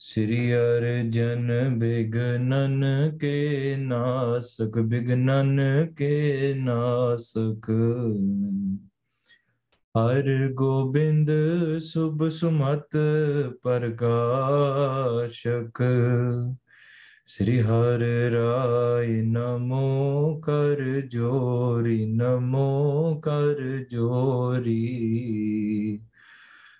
ਸ੍ਰੀ ਅਰਜਨ ਬਿਗਨਨ ਕੇ ਨਾਸਕ, ਬਿਗਨਨ ਕੇ ਨਾਸਕ। ਹਰ ਗੋਬਿੰਦ ਸੁਭ ਸੁਮਤ ਪ੍ਰਕਾਸ਼ਕ। ਸ੍ਰੀ ਹਰਿ ਰਾਇ ਨਮੋ ਕਰ ਜੋਰੀ, ਨਮੋ ਕਰ ਜੋਰੀ।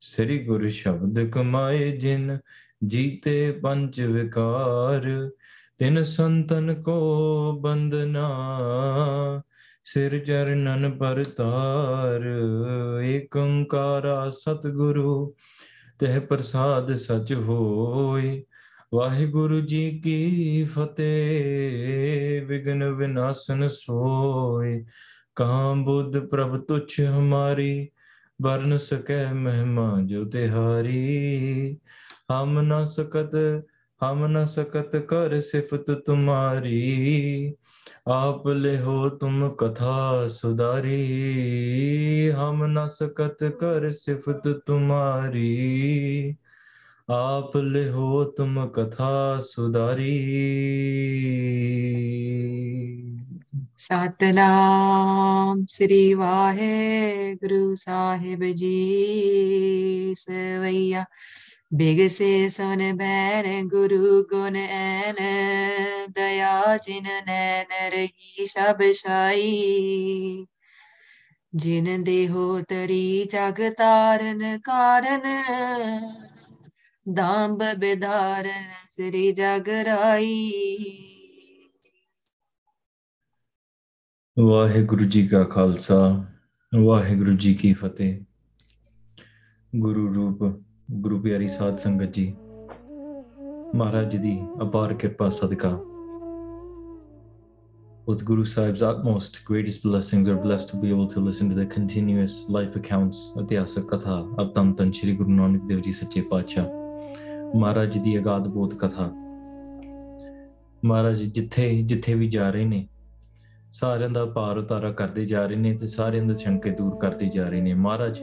ਸ੍ਰੀ ਗੁਰ ਸ਼ਬਦ ਕਮਾਏ ਜਿਨ ਜੀਤੇ ਪੰਜ ਵਿਕਾਰ, ਤਿਨ ਸੰਤਨ ਕੋ ਬੰਦਨਾ ਸਿਰ ਚਰਨਨ ਪਰਤਾਰ ਏਕ ਓੰਕਾਰਾ ਸਤਿਗੁਰੂ, ਤਹਿ ਪ੍ਰਸਾਦ ਸਚ ਹੋਏ। ਵਾਹਿਗੁਰੂ ਜੀ ਕੀ ਫਤਿਹ ਵਿਗਨ ਵਿਨਾਸ਼ਨ ਸੋਏ। ਕਹਾਂ ਬੁੱਧ ਪ੍ਰਭ ਤੁਛ ਹਮਾਰੀ बर सके महिमा जो तिहारी। हम न सकत, हम न सकत कर सिफत तुम्हारी। आप ले हो तुम कथा सुधारी। हम न सकत कर सिफत तुम्हारी। आप ले हो तुम कथा सुधारी। ਸਤਨਾਮ ਸ੍ਰੀ ਵਾਹਿਗੁਰੂ ਸਾਹਿਬ ਜੀ ਸਵਈਆ ਬਿਗ ਸੇ ਸੁਨ ਬੈਨ ਗੁਰੂ ਗੁਣ ਐਨ ਦਇਆ ਜਿਨ ਨੈਨ ਰਹੀ ਸਭ ਛਾਈ ਜਿਨ ਦੇਹੋ ਤਰੀ ਜਗ ਤਾਰਨ ਕਾਰਨ ਦਾੰਬ ਬਿਧਾਰਨ ਸ੍ਰੀ ਜਗ ਰਾਈ ਵਾਹਿਗੁਰੂ ਜੀ ਕਾ ਖਾਲਸਾ ਵਾਹਿਗੁਰੂ ਜੀ ਕੀ ਫਤਿਹ ਗੁਰੂ ਰੂਪ ਗੁਰੂ ਪਿਆਰੀ ਸਾਧ ਸੰਗਤ ਜੀ ਮਹਾਰਾਜ ਜੀ ਦੀ ਅਪਾਰ ਕਿਰਪਾ ਸਦਕਾ With Guru Sahib's utmost greatest blessings, we're blessed to be able to listen to the continuous life accounts of the Asa Katha of Tan Tan Shri Guru Nanak Dev Ji Sache Pacha. Maharaj ji ਦੀ ਅਗਾਧ ਬੋਧ ਕਥਾ ਮਹਾਰਾਜ ਜੀ ਜਿੱਥੇ ਜਿੱਥੇ ਵੀ ਜਾ ਰਹੇ ਨੇ ਸਾਰਿਆਂ ਦਾ ਭਾਰ ਉਤਾਰਾ ਕਰਦੇ ਜਾ ਰਹੇ ਨੇ ਤੇ ਸਾਰਿਆਂ ਦੇ ਸ਼ੰਕੇ ਦੂਰ ਕਰਦੇ ਜਾ ਰਹੇ ਨੇ ਮਹਾਰਾਜ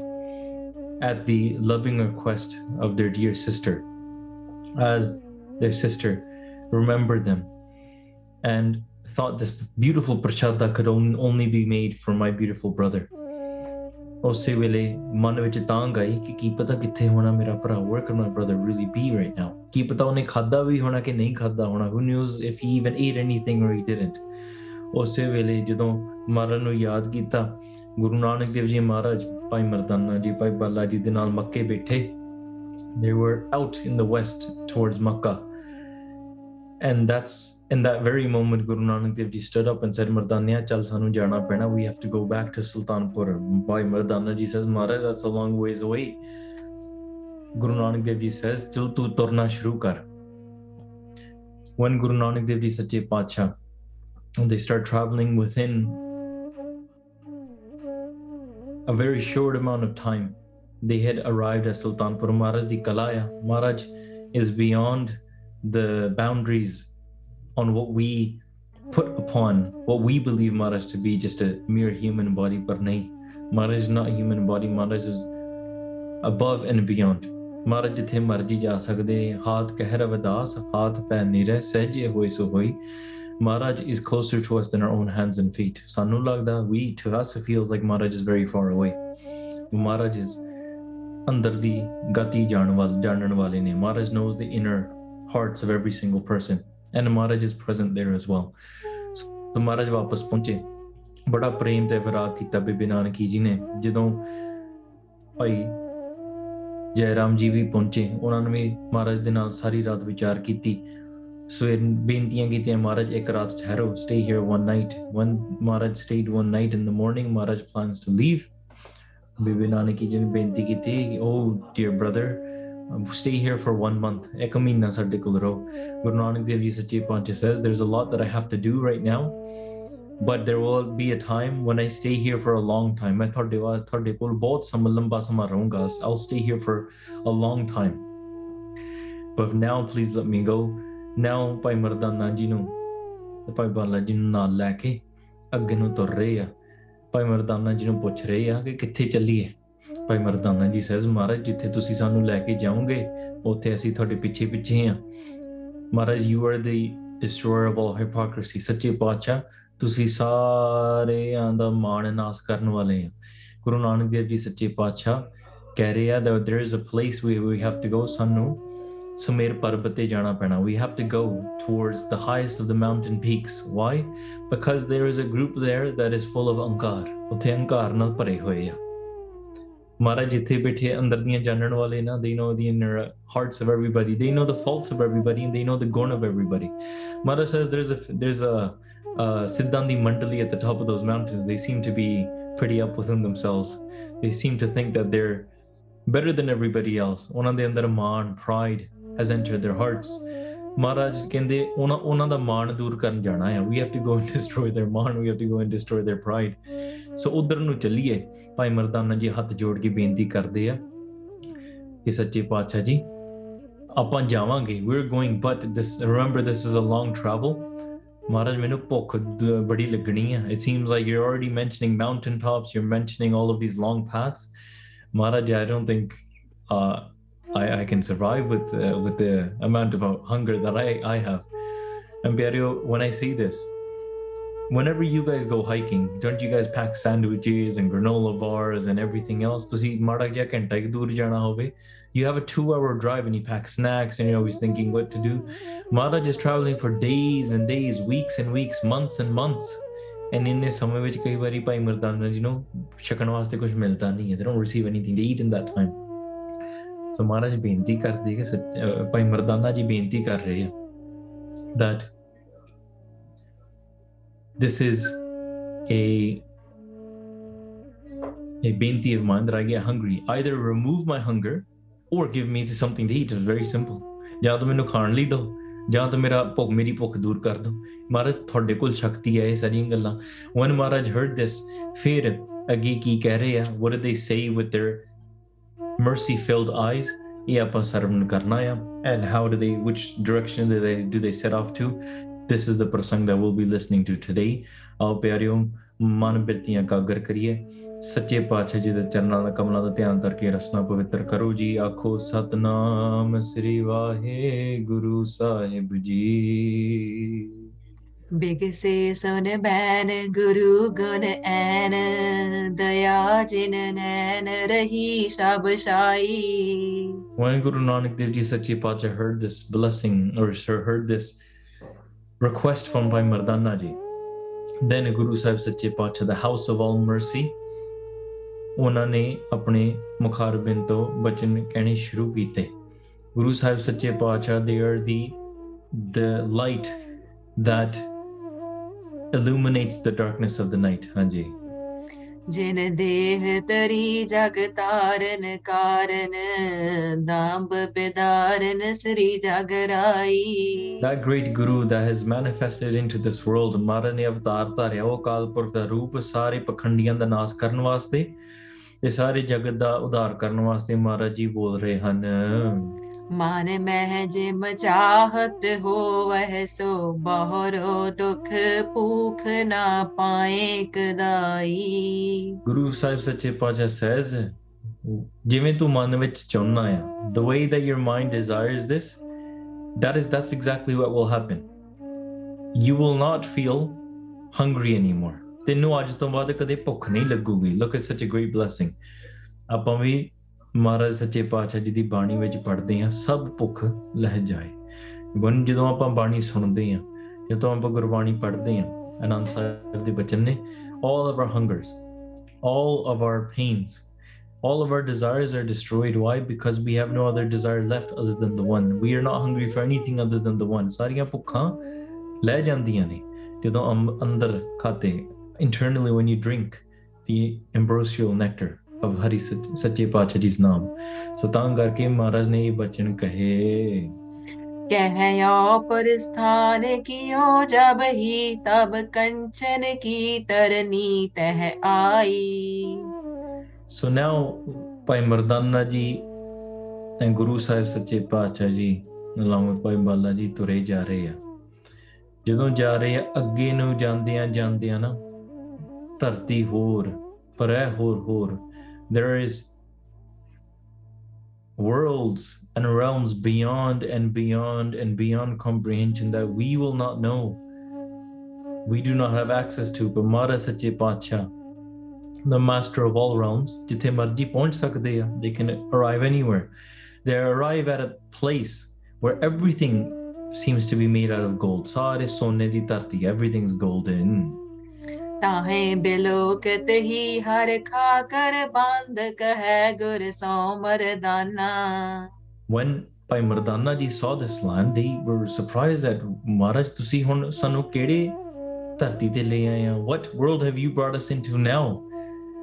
at the loving request of their dear sister as their sister remembered them and thought this beautiful prachada could on- only be made for my beautiful brother ਉਸੇ ਵੇਲੇ ਮਨ ਵਿੱਚ ਤਾਂ ਗਈ ਕਿ ਕੀ ਪਤਾ ਕਿੱਥੇ ਹੋਣਾ ਮੇਰਾ ਭਰਾ where could my brother really be right now ਕੀ ਪਤਾ ਉਹਨੇ ਖਾਦਾ ਵੀ ਹੋਣਾ ਕਿ ਨਹੀਂ ਖਾਦਾ ਹੋਣਾ who knows if he even ate anything or he didn't ਉਸੇ ਵੇਲੇ ਜਦੋਂ ਮਹਾਰਾਜ ਨੂੰ ਯਾਦ ਕੀਤਾ ਗੁਰੂ ਨਾਨਕ ਦੇਵ ਜੀ ਮਹਾਰਾਜ ਭਾਈ ਮਰਦਾਨਾ ਜੀ ਭਾਈ ਬਾਲਾ ਜੀ ਦੇ ਨਾਲ ਮੱਕੇ ਬੈਠੇ they were out in the west towards Makkah and that's in that very moment Guru Nanak Dev Ji stood up and said Mardania chal sanu jana pena we have to go back to Sultanpur Bhai Mardana ji says Maharaj that's a long ways away Guru Nanak Dev Ji says chal tu turna shuru kar when Guru Nanak Dev Ji Sache Pacha, they start traveling within a very short amount of time, they had arrived at Sultanpur Maharaj di Kalaya. Maharaj is beyond the boundaries on what we put upon what we believe Maharaj to be just a mere human body, but nahi. Maharaj is not a human body, Maharaj is above and beyond. ਮਹਾਰਾਜ ਜਿੱਥੇ ਮਰਜੀ ਜਾ ਸਕਦੇ ਨੇ ਹਾਥ ਕਹਿਰ ਅਵਦਾਸ ਹਾਥ ਪੈ ਨਿਰੇ ਸਹਿਜੇ ਹੋਏ ਸੋ ਹੋਈ Maharaj is closer to us than our own hands and feet. Sanu lagda, we, to us, it feels like Maharaj is very far away. Maharaj is ਅੰਦਰ ਦੀ ਗਤੀ ਜਾਣ ਵਾਲ ਜਾਣਨ ਵਾਲੇ ਨੇ Maharaj knows the inner hearts of every single person and Maharaj is present there as well so Maharaj ਵਾਪਸ ਪਹੁੰਚੇ ਬੜਾ ਪ੍ਰੇਮ ਤੇ ਵਿਰਾਗ ਕੀਤਾ ਬੀਬੀ ਨਾਨਕੀ ਜੀ ਨੇ ਜਦੋਂ ਭਾਈ ਜੈਰਾਮ ਜੀ ਵੀ ਪਹੁੰਚੇ ਉਹਨਾਂ ਨੇ ਵੀ ਮਹਾਰਾਜ ਦੇ ਨਾਲ ਸਾਰੀ ਰਾਤ ਵਿਚਾਰ ਕੀਤੀ So in Bintiyan Gitiya Maharaj Ekarat Tharo, stay here one night. One Maharaj stayed one night in the morning, Maharaj plans to leave. Bibi Nanaki Jan Binti Giti, oh dear brother, um, stay here for one month. Ekamina Sardikulro. Guru Nanak Dev Ji Satyapancha says, There's a lot that I have to do right now, but there will be a time when I stay here for a long time. I thought Dewa Kol both samalamba samarungas. I'll stay here for a long time. But now please let me go. Now ਭਾਈ ਮਰਦਾਨਾ ਜੀ ਨੂੰ ਤੇ ਭਾਈ ਬਾਲਾ ਜੀ ਨੂੰ ਨਾਲ ਲੈ ਕੇ ਅੱਗੇ ਨੂੰ ਤੁਰ ਰਹੇ ਆ। ਭਾਈ ਮਰਦਾਨਾ ਜੀ ਨੂੰ ਪੁੱਛ ਰਹੇ ਆ ਕਿ ਕਿੱਥੇ ਚੱਲੀਏ? ਭਾਈ ਮਰਦਾਨਾ ਜੀ ਸਹਿਜ ਮਹਾਰਾਜ, ਜਿੱਥੇ ਤੁਸੀਂ ਸਾਨੂੰ ਲੈ ਕੇ ਜਾਓਗੇ, ਉੱਥੇ ਅਸੀਂ ਤੁਹਾਡੇ ਪਿੱਛੇ ਪਿੱਛੇ ਆ। Maharaj you are the destroyer of all hypocrisy ਸੱਚੇ ਪਾਤਸ਼ਾਹ, ਤੁਸੀਂ ਸਾਰਿਆਂ ਦਾ ਮਾਣ ਨਾਸ ਕਰਨ ਵਾਲੇ ਆ। ਗੁਰੂ ਨਾਨਕ ਦੇਵ ਜੀ ਸੱਚੇ ਪਾਤਸ਼ਾਹ ਕਹਿ ਰਹੇ ਆ that there is a place where we have to go ਸਾਨੂੰ ਸੁਮੇਰ ਪਰਬਤ ਤੇ ਜਾਣਾ ਪੈਣਾ we have to go towards the highest of the mountain peaks why because there is a group there that is full of ਅਹੰਕਾਰ ਉੱਥੇ ਅਹੰਕਾਰ ਨਾਲ ਭਰੇ ਹੋਏ ਆ ਮਹਾਰਾਜ ਜਿੱਥੇ ਬੈਠੇ ਅੰਦਰ ਦੀਆਂ ਜਾਣਨ ਵਾਲੇ ਨਾ they know the inner hearts of everybody they know the faults of everybody and they know the gun of everybody Maharaj says there's a there's a uh, Siddhandi Mandali at the top of those mountains they seem to be pretty up within themselves they seem to think that they're better than everybody else ਉਹਨਾਂ ਦੇ ਅੰਦਰ ਮਾਣ pride has entered their hearts ਮਹਾਰਾਜ ਕਹਿੰਦੇ ਉਹਨਾਂ ਉਹਨਾਂ ਦਾ ਮਾਣ ਦੂਰ ਕਰਨ ਜਾਣਾ ਹੈ we have to go and destroy their ਮਾਣ we have to go and destroy their pride ਸੋ ਉਧਰ ਨੂੰ ਚੱਲੀਏ ਭਾਈ ਮਰਦਾਨਾ ਜੀ ਹੱਥ ਜੋੜ ਕੇ ਬੇਨਤੀ ਕਰਦੇ ਆ ਕਿ ਸੱਚੇ ਪਾਤਸ਼ਾਹ ਜੀ ਆਪਾਂ ਜਾਵਾਂਗੇ we're going but this remember this is a long travel ਮਹਾਰਾਜ ਮੈਨੂੰ ਭੁੱਖ ਦ- ਬੜੀ ਲੱਗਣੀ ਆ it seems like you're already mentioning mountain tops you're mentioning all of these long paths Maharaj I don't think uh, I, I can survive with uh, with the amount of hunger that I, I have and Byario, when I see this whenever you guys go hiking, don't you guys pack sandwiches and granola bars and everything else? ਤੁਸੀਂ ਮਾੜਾ ਜਿਹਾ ਘੰਟਾ ਇੱਕ ਦੂਰ ਜਾਣਾ ਹੋਵੇ you have a two hour drive and you pack snacks and you're always thinking what to do. Maharaj is traveling for days and days, weeks and weeks, months and months. And in this ਸਮੇਂ ਵਿੱਚ ਕਈ ਵਾਰੀ ਭਾਈ ਮਰਦਾਨਾ ਜੀ ਨੂੰ ਛਕਣ ਵਾਸਤੇ ਕੁਝ ਮਿਲਦਾ ਨਹੀਂ ਹੈ they don't receive anything to eat in that time so Maharaj ਬੇਨਤੀ ਕਰਦੇ ਕਿ ਸੱਚ- ਅਹ ਭਾਈ ਮਰਦਾਨਾ ਜੀ ਬੇਨਤੀ ਕਰ ਰਹੇ ਆ that this is a a benti of mine that I get hungry. Either remove my hunger or give me something to eat. It's very simple. ਜਾਂ ਤਾਂ ਮੈਨੂੰ ਖਾਣ ਲਈ ਦਿਓ ਜਾਂ ਤਾਂ ਮੇਰਾ ਭੁੱਖ ਮੇਰੀ ਭੁੱਖ ਦੂਰ ਕਰ ਦਿਓ ਮਹਾਰਾਜ ਤੁਹਾਡੇ ਕੋਲ ਸ਼ਕਤੀ ਹੈ ਇਹ ਸਾਰੀਆਂ ਗੱਲਾਂ when ਮਹਾਰਾਜ heard this ਫਿਰ ਅੱਗੇ ਕੀ ਕਹਿ ਰਹੇ ਆ what did they say with their mercy filled eyes ਇਹ ਆਪਾਂ ਸਰਵਣ ਕਰਨਾ ਆ and how do they which direction do they do they set off to this is the prasang that we'll be listening to today ਆਓ ਪਿਆਰਿਓ ਮਨ ਬਿਰਤੀਆਂ ਕਾਗਰ ਕਰੀਏ ਸੱਚੇ ਪਾਤਸ਼ਾਹ ਜੀ ਦੇ ਚਰਨਾਂ ਦਾ ਕਮਲਾਂ ਦਾ ਧਿਆਨ ਕਰਕੇ ਰਸਨਾ ਪਵਿੱਤਰ ਕਰੋ ਜੀ ਆਖੋ ਸਤਨਾਮ ਸ੍ਰੀ ਵਾਹਿਗੁਰੂ ਸਾਹਿਬ ਜੀ ਬਿਗਸੇ ਸੁਨ ਬੈਨ ਗੁਰੂ ਗੁਣ ਐਨ ਦਇਆ ਜਿਨ ਨੈਨ ਰਹੀ ਸਭ ਸਾਈ When Guru Nanak Dev Ji Sachi Pacha heard this blessing or sir heard this request from Bhai Mardana Ji, then Guru Sahib Sachi Pacha, the house of all mercy, ਉਹਨਾਂ ਨੇ ਆਪਣੇ ਮੁਖਾਰਬਿੰਦ ਤੋਂ ਬਚਨ ਕਹਿਣੇ ਸ਼ੁਰੂ ਕੀਤੇ ਗੁਰੂ ਸਾਹਿਬ ਸੱਚੇ ਪਾਤਸ਼ਾਹ they are the the light that illuminates the darkness of the night. ਹਾਂਜੀ। ਜਿਨ ਦੇਹ ਤਰੀ ਜਗ ਤਾਰਨ ਕਾਰਨ ਦਾੰਬ ਬਿਦਾਰਨ ਸ੍ਰੀ ਜਗਰਾਈ That great Guru that has manifested into this world, ਮਹਾਰਾਜ ਨੇ ਅਵਤਾਰ ਧਾਰਿਆ ਉਹ ਅਕਾਲ ਪੁਰਖ ਦਾ ਰੂਪ ਸਾਰੇ ਪਖੰਡੀਆਂ ਦਾ ਨਾਸ਼ ਕਰਨ ਵਾਸਤੇ ਤੇ ਸਾਰੇ ਜਗਤ ਦਾ ਉਧਾਰ ਕਰਨ ਵਾਸਤੇ ਮਹਾਰਾਜ ਜੀ ਬੋਲ ਰਹੇ ਹਨ। ਮਨ ਮਹਿ ਜਿਮ ਚਾਹਤ ਹੋਵਹਿ ਸੋ ਬਹੁਰੋ ਦੁਖ ਭੂਖ ਨਾ ਪਾਏ ਕਦਾਈ ਗੁਰੂ ਸਾਹਿਬ ਸੱਚੇ ਪਾਤਸ਼ਾਹ says ਜਿਵੇਂ ਤੂੰ ਮਨ ਵਿੱਚ ਚਾਹੁੰਦਾ ਆ the way that your mind desires this that is that's exactly what will happen you will not feel hungry anymore ਤੈਨੂੰ ਅੱਜ ਤੋਂ ਬਾਅਦ ਕਦੇ ਭੁੱਖ ਨਹੀਂ ਲੱਗੂਗੀ look at such a great blessing ਆਪਾਂ ਵੀ ਮਹਾਰਾਜ ਸੱਚੇ ਪਾਤਸ਼ਾਹ ਜੀ ਦੀ ਬਾਣੀ ਵਿੱਚ ਪੜ੍ਹਦੇ ਹਾਂ ਸਭ ਭੁੱਖ ਲਹਿ ਜਾਏ ਬਨ ਜਦੋਂ ਆਪਾਂ ਬਾਣੀ ਸੁਣਦੇ ਹਾਂ ਜਦੋਂ ਆਪਾਂ ਗੁਰਬਾਣੀ ਪੜ੍ਹਦੇ ਹਾਂ ਆਨੰਦ ਸਾਹਿਬ ਦੇ ਬਚਨ ਨੇ all of our hungers all of our pains all of our desires are destroyed why because we have no other desire left other than the one we are not hungry for anything other than the one ਸਾਰੀਆਂ ਭੁੱਖਾਂ ਲੈ ਜਾਂਦੀਆਂ ਨੇ ਜਦੋਂ ਅੰ- ਅੰਦਰ ਖਾਤੇ internally when you drink the ambrosial nectar of ਹਰੀ ਸੱਚ- ਸੱਚੇ ਪਾਤਸ਼ਾਹ ਜੀ ਨਾਮ ਸੋ ਤਾਂ ਕਰਕੇ ਮਹਾਰਾਜ ਨੇ ਇਹ ਬਚਨ ਕਹੇ कहयो पुरस्थान कियो जब ही तब कंचन की तरनी तह आई ਸੋ ਨਾਓ ਭਾਈ ਮਰਦਾਨਾ ਜੀ ਤੇ ਗੁਰੂ ਸਾਹਿਬ ਸੱਚੇ ਪਾਤਸ਼ਾਹ ਜੀ along with ਭਾਈ ਬਾਲਾ ਜੀ ਤੁਰੇ ਜਾ ਰਹੇ ਆ ਜਦੋਂ ਜਾ ਰਹੇ ਆ ਅੱਗੇ ਨੂੰ ਜਾਂਦਿਆਂ ਜਾਂਦਿਆਂ ਨਾ ਧਰਤੀ ਹੋਰ ਪਰੈ ਹੋਰ ਹੋਰ there is worlds and realms beyond and beyond and beyond comprehension that we will not know. We do not have access to. But mara sache pacha the master of all realms jithe marji pahunch they can arrive anywhere. They arrive at a place where everything seems to be made out of gold. Sare so di tarti everything's golden. When Bhai Mardana ji saw this land, they were surprised that Maharaj, ਤੁਸੀਂ ਹੁਣ ਸਾਨੂੰ ਕਿਹੜੇ ਧਰਤੀ ਤੇ ਲੈ What world have you brought us into now?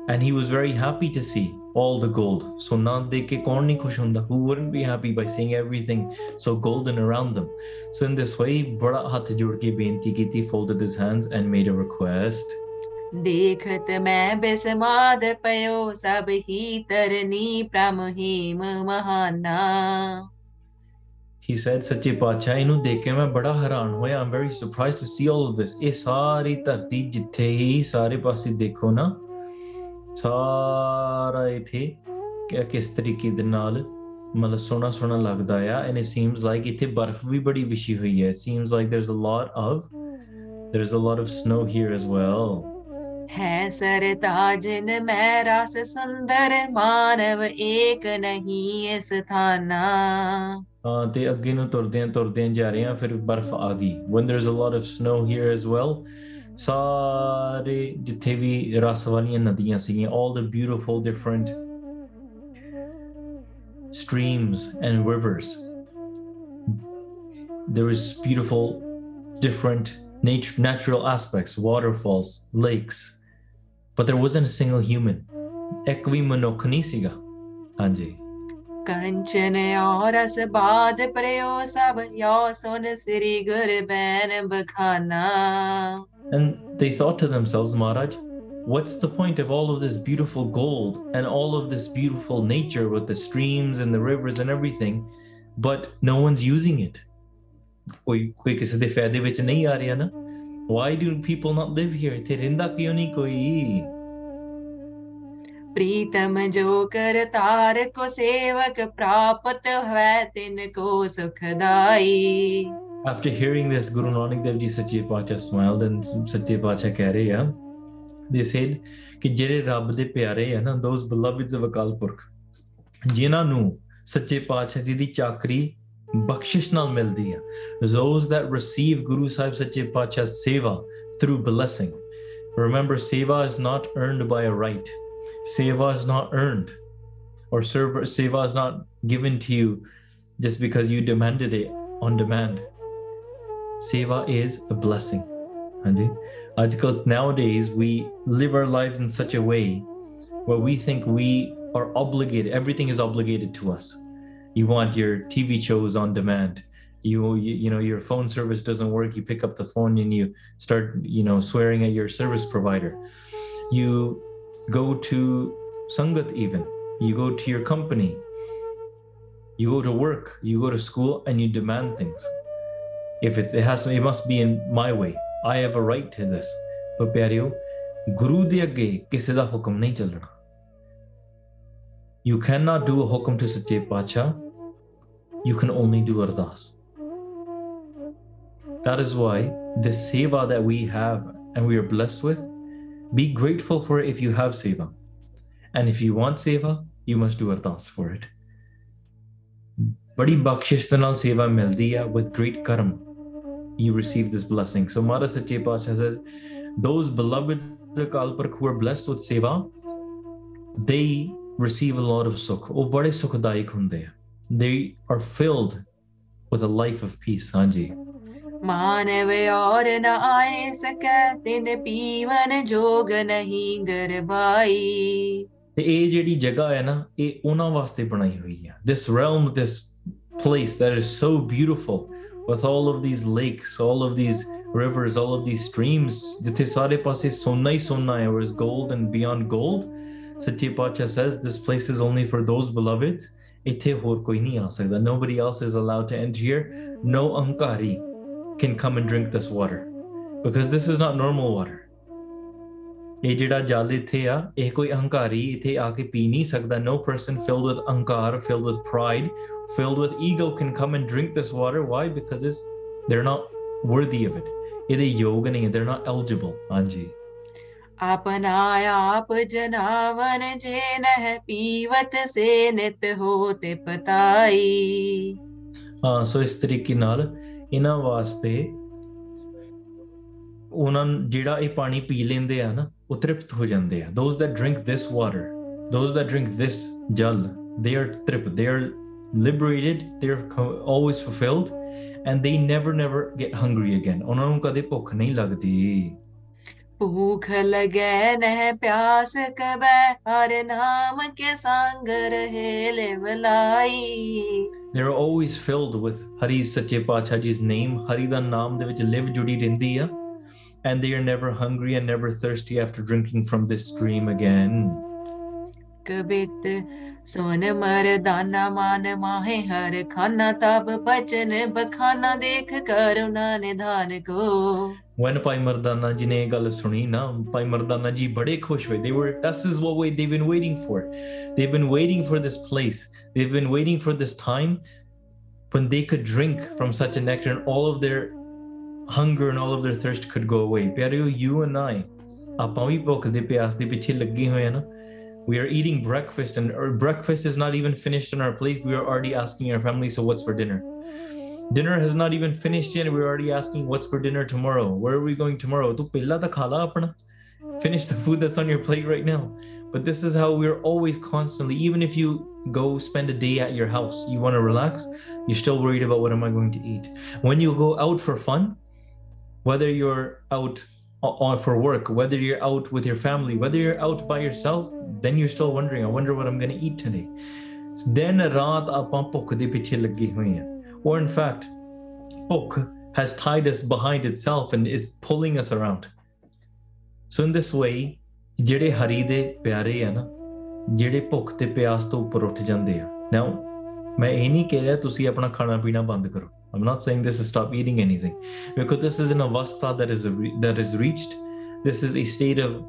And he was very happy to see all the gold. So ਨਾ ਦੇਖ ਕੇ ਕੌਣ Who wouldn't be happy by seeing everything so golden around them? So in this way, ਬੜਾ ਹੱਥ ਜੋੜ folded his hands and made a request. देखत मैं बिस्माद पयो सब ही तरनी प्रमहीम महाना he said ਸੱਚੇ ਪਾਤਸ਼ਾਹ ਇਹਨੂੰ ਦੇਖ ਕੇ ਮੈਂ ਬੜਾ ਹੈਰਾਨ ਹੋਇਆ I'm very surprised to see all of this ਇਹ ਸਾਰੀ ਧਰਤੀ ਜਿੱਥੇ ਹੀ ਸਾਰੇ ਪਾਸੇ ਦੇਖੋ ਨਾ ਸਾਰਾ ਇਥੇ ਕਿ- ਕਿਸ ਤਰੀਕੇ ਦੇ ਨਾਲ ਮਤਲਬ ਸੋਹਣਾ ਸੋਹਣਾ ਲੱਗਦਾ ਆ and it seems like ਇੱਥੇ ਬਰਫ਼ ਵੀ ਬੜੀ ਵਿਛੀ ਹੋਈ ਹੈ it seems like there's a lot of there's a lot of snow here as well है सर ताजन मैं रस सुंदर मानव एक नहीं इस थाना ਹਾਂ ਤੇ ਅੱਗੇ ਨੂੰ ਤੁਰਦੇ ਤੁਰਦੇ ਜਾ ਰਹੇ ਆ ਫਿਰ ਬਰਫ਼ ਆ ਗਈ when there's a lot of snow here as well ਸਾਰੇ ਜਿੱਥੇ ਵੀ ਰਸ ਵਾਲੀਆਂ ਨਦੀਆਂ ਸੀਗੀਆਂ all the beautiful different streams and rivers there was beautiful different nature natural aspects waterfalls lakes but there wasn't a single human. Ekvi monokonisiga. Hanji. ਕੰਚਨੇ And they thought to themselves, Maharaj, what's the point of all of this beautiful gold and all of this beautiful nature with the streams and the rivers and everything, but no one's using it? ਕੋਈ ਕੋਈ ਕਿਸੇ ਦੇ ਫਾਇਦੇ ਵਿੱਚ ਨਹੀਂ ਆ ਰਿਹਾ ਨਾ why do people not live here ਇੱਥੇ ਰਹਿੰਦਾ ਕਿਉਂ ਨਹੀਂ ਕੋਈ प्रीतम जो कर तार को सेवक प्राप्त है तिनको सुखदाई After hearing this, Guru Nanak Dev Ji Sache Pacha smiled and Sache Pacha ਕਹਿ ਰਹੇ ਆ they said ਕਿ ਜਿਹੜੇ ਰੱਬ ਦੇ ਪਿਆਰੇ ਆ ਨਾ those beloveds of Akal Purkh ਜਿਨ੍ਹਾਂ ਨੂੰ ਸੱਚੇ ਪਾਤਸ਼ਾਹ ਜੀ ਦੀ ਚਾਕਰੀ ਬਖਸ਼ਿਸ਼ ਨਾਲ ਮਿਲਦੀ ਆ those that receive Guru Sahib Sache Pacha's seva through blessing remember seva is not earned by a right seva is not earned or server seva is not given to you just because you demanded it on demand seva is a blessing ਹਾਂਜੀ Ajkal, nowadays, we live our lives in such a way where we think we are obligated, everything is obligated to us. you want your tv shows on demand. You, you, you know your phone service doesn't work. You pick up the phone and you start you know swearing at your service provider. You go to sangat even. You go to your company. You go to work. You go to school and you demand things. If it's, it has it must be in my way. I have a right to this. But pyareo guru de ke kise da nahi chal raha. you cannot do a hukum to ਸੱਚੇ ਪਾਤਸ਼ਾਹ you can only do ardas that is why the seva that we have and we are blessed with be grateful for it if you have seva and if you want seva you must do ardas for it ਬੜੀ ਬਖਸ਼ਿਸ਼ ਦੇ ਨਾਲ ਸੇਵਾ ਮਿਲਦੀ ਹੈ with great karm you receive this blessing so Mara Sache Pasha says those beloveds of Kalpurk who are blessed with seva they receive a lot of sukh ਉਹ ਬੜੇ ਸੁਖਦਾਇਕ ਹੁੰਦੇ ਆ they are filled with a life of peace ਹਾਂਜੀ मानव और न आए सकै तिन पीवन जोग नहीं गरबाई ਤੇ ਇਹ ਜਿਹੜੀ ਜਗ੍ਹਾ ਹੈ ਨਾ ਇਹ ਉਹਨਾਂ ਵਾਸਤੇ ਬਣਾਈ ਹੋਈ ਹੈ this realm this place that is so beautiful with all of these lakes all of these rivers all of these streams ਜਿੱਥੇ ਸਾਰੇ ਪਾਸੇ ਸੋਨਾ ਹੀ ਸੋਨਾ ਹੈ where is gold and beyond gold ਸੱਚੇ ਪਾਤਸ਼ਾਹ says this place is only for those beloveds ਇੱਥੇ ਹੋਰ ਕੋਈ ਨਹੀਂ ਆ ਸਕਦਾ nobody else is allowed to enter here no ankari can come and drink this water because this is not normal water ਇਹ ਜਿਹੜਾ ਜਲ ਇੱਥੇ ਆ ਇਹ ਕੋਈ ਅਹੰਕਾਰੀ ਇੱਥੇ ਆ ਕੇ ਪੀ ਨਹੀਂ ਸਕਦਾ no person filled with ankar filled with pride filled with ego can come and drink this water why because it's they're not worthy of it ਇਹਦੇ ਯੋਗ ਨਹੀਂ ਹੈ they're not eligible ਹਾਂਜੀ ਆਪਨਾ ਆਪ ਜਨਾਵਨ ਜੇ ਨਹਿ ਪੀਵਤ ਸੇ ਨਿਤ ਹੋਤੇ ਪਤਾਈ ਹਾਂ ਸੋ ਇਸ ਤਰੀਕੇ ਨਾਲ ਇਹਨਾਂ ਵਾਸਤੇ ਉਹਨਾਂ ਜਿਹੜਾ ਇਹ ਪਾਣੀ ਪੀ ਲੈਂਦੇ ਆ ਨਾ ਉਹ ਤ੍ਰਿਪਤ ਹੋ ਜਾਂਦੇ ਆ those that drink this water those that drink this ਜਲ they are ਤ੍ਰਿਪ they are liberated they're always fulfilled, and they never never get hungry again ਉਹਨਾਂ ਨੂੰ ਕਦੇ ਭੁੱਖ ਨਹੀਂ ਲੱਗਦੀ भूख लगे प्यास कब हर नाम के संग रहे They are always filled with Hari Satya Pachaji's name. Hari da naam de vich live judi rindi And they are never hungry and never thirsty after drinking from this stream again. बित सोन मर दाना मान माहे हर खाना ताब बचन बखाना देख करुणा निधान को when Bhai Mardana ji ne gal suni na Bhai Mardana ji bade khush hue they were this is what they've been waiting for. They've been waiting for this place. They've been waiting for this time when they could drink from such a nectar and all of their hunger and all of their thirst could go away. pyareo you and i ਆਪਾਂ ਵੀ ਭੁੱਖ ਦੇ ਪਿਆਸ ਦੇ ਪਿੱਛੇ ਲੱਗੇ ਹੋਏ ਆ ਨਾ we are eating breakfast and our breakfast is not even finished on our plate. We are already asking our family so what's for dinner? Dinner has not even finished yet we're already asking what's for dinner tomorrow? Where are we going tomorrow? Finish the food that's on your plate right now. But this is how we're always constantly even if you go spend a day at your house you want to relax you're still worried about what am i going to eat. When you go out for fun whether you're out o- on for work whether you're out with your family whether you're out by yourself then you're still wondering i wonder what i'm going to eat today then ਰਾਤ ਆਪਾਂ ਭੁੱਖ ਦੇ ਪਿੱਛੇ ਲੱਗੇ ਹੋਏ ਹਾਂ or in fact ਭੁੱਖ has tied us behind itself and is pulling us around so in this way ਜਿਹੜੇ ਹਰੀ ਦੇ ਪਿਆਰੇ ਆ ਨਾ ਜਿਹੜੇ ਭੁੱਖ ਤੇ ਪਿਆਸ ਤੋਂ ਉੱਪਰ ਉੱਠ ਜਾਂਦੇ ਆ now ਮੈਂ ਇਹ ਨਹੀਂ ਕਹਿ ਰਿਹਾ ਤੁਸੀਂ ਆਪਣਾ ਖਾਣਾ ਪੀਣਾ ਬੰਦ ਕਰੋ I'm not saying this is stop eating anything, because this is an avastha that is a, that is reached. This is a state of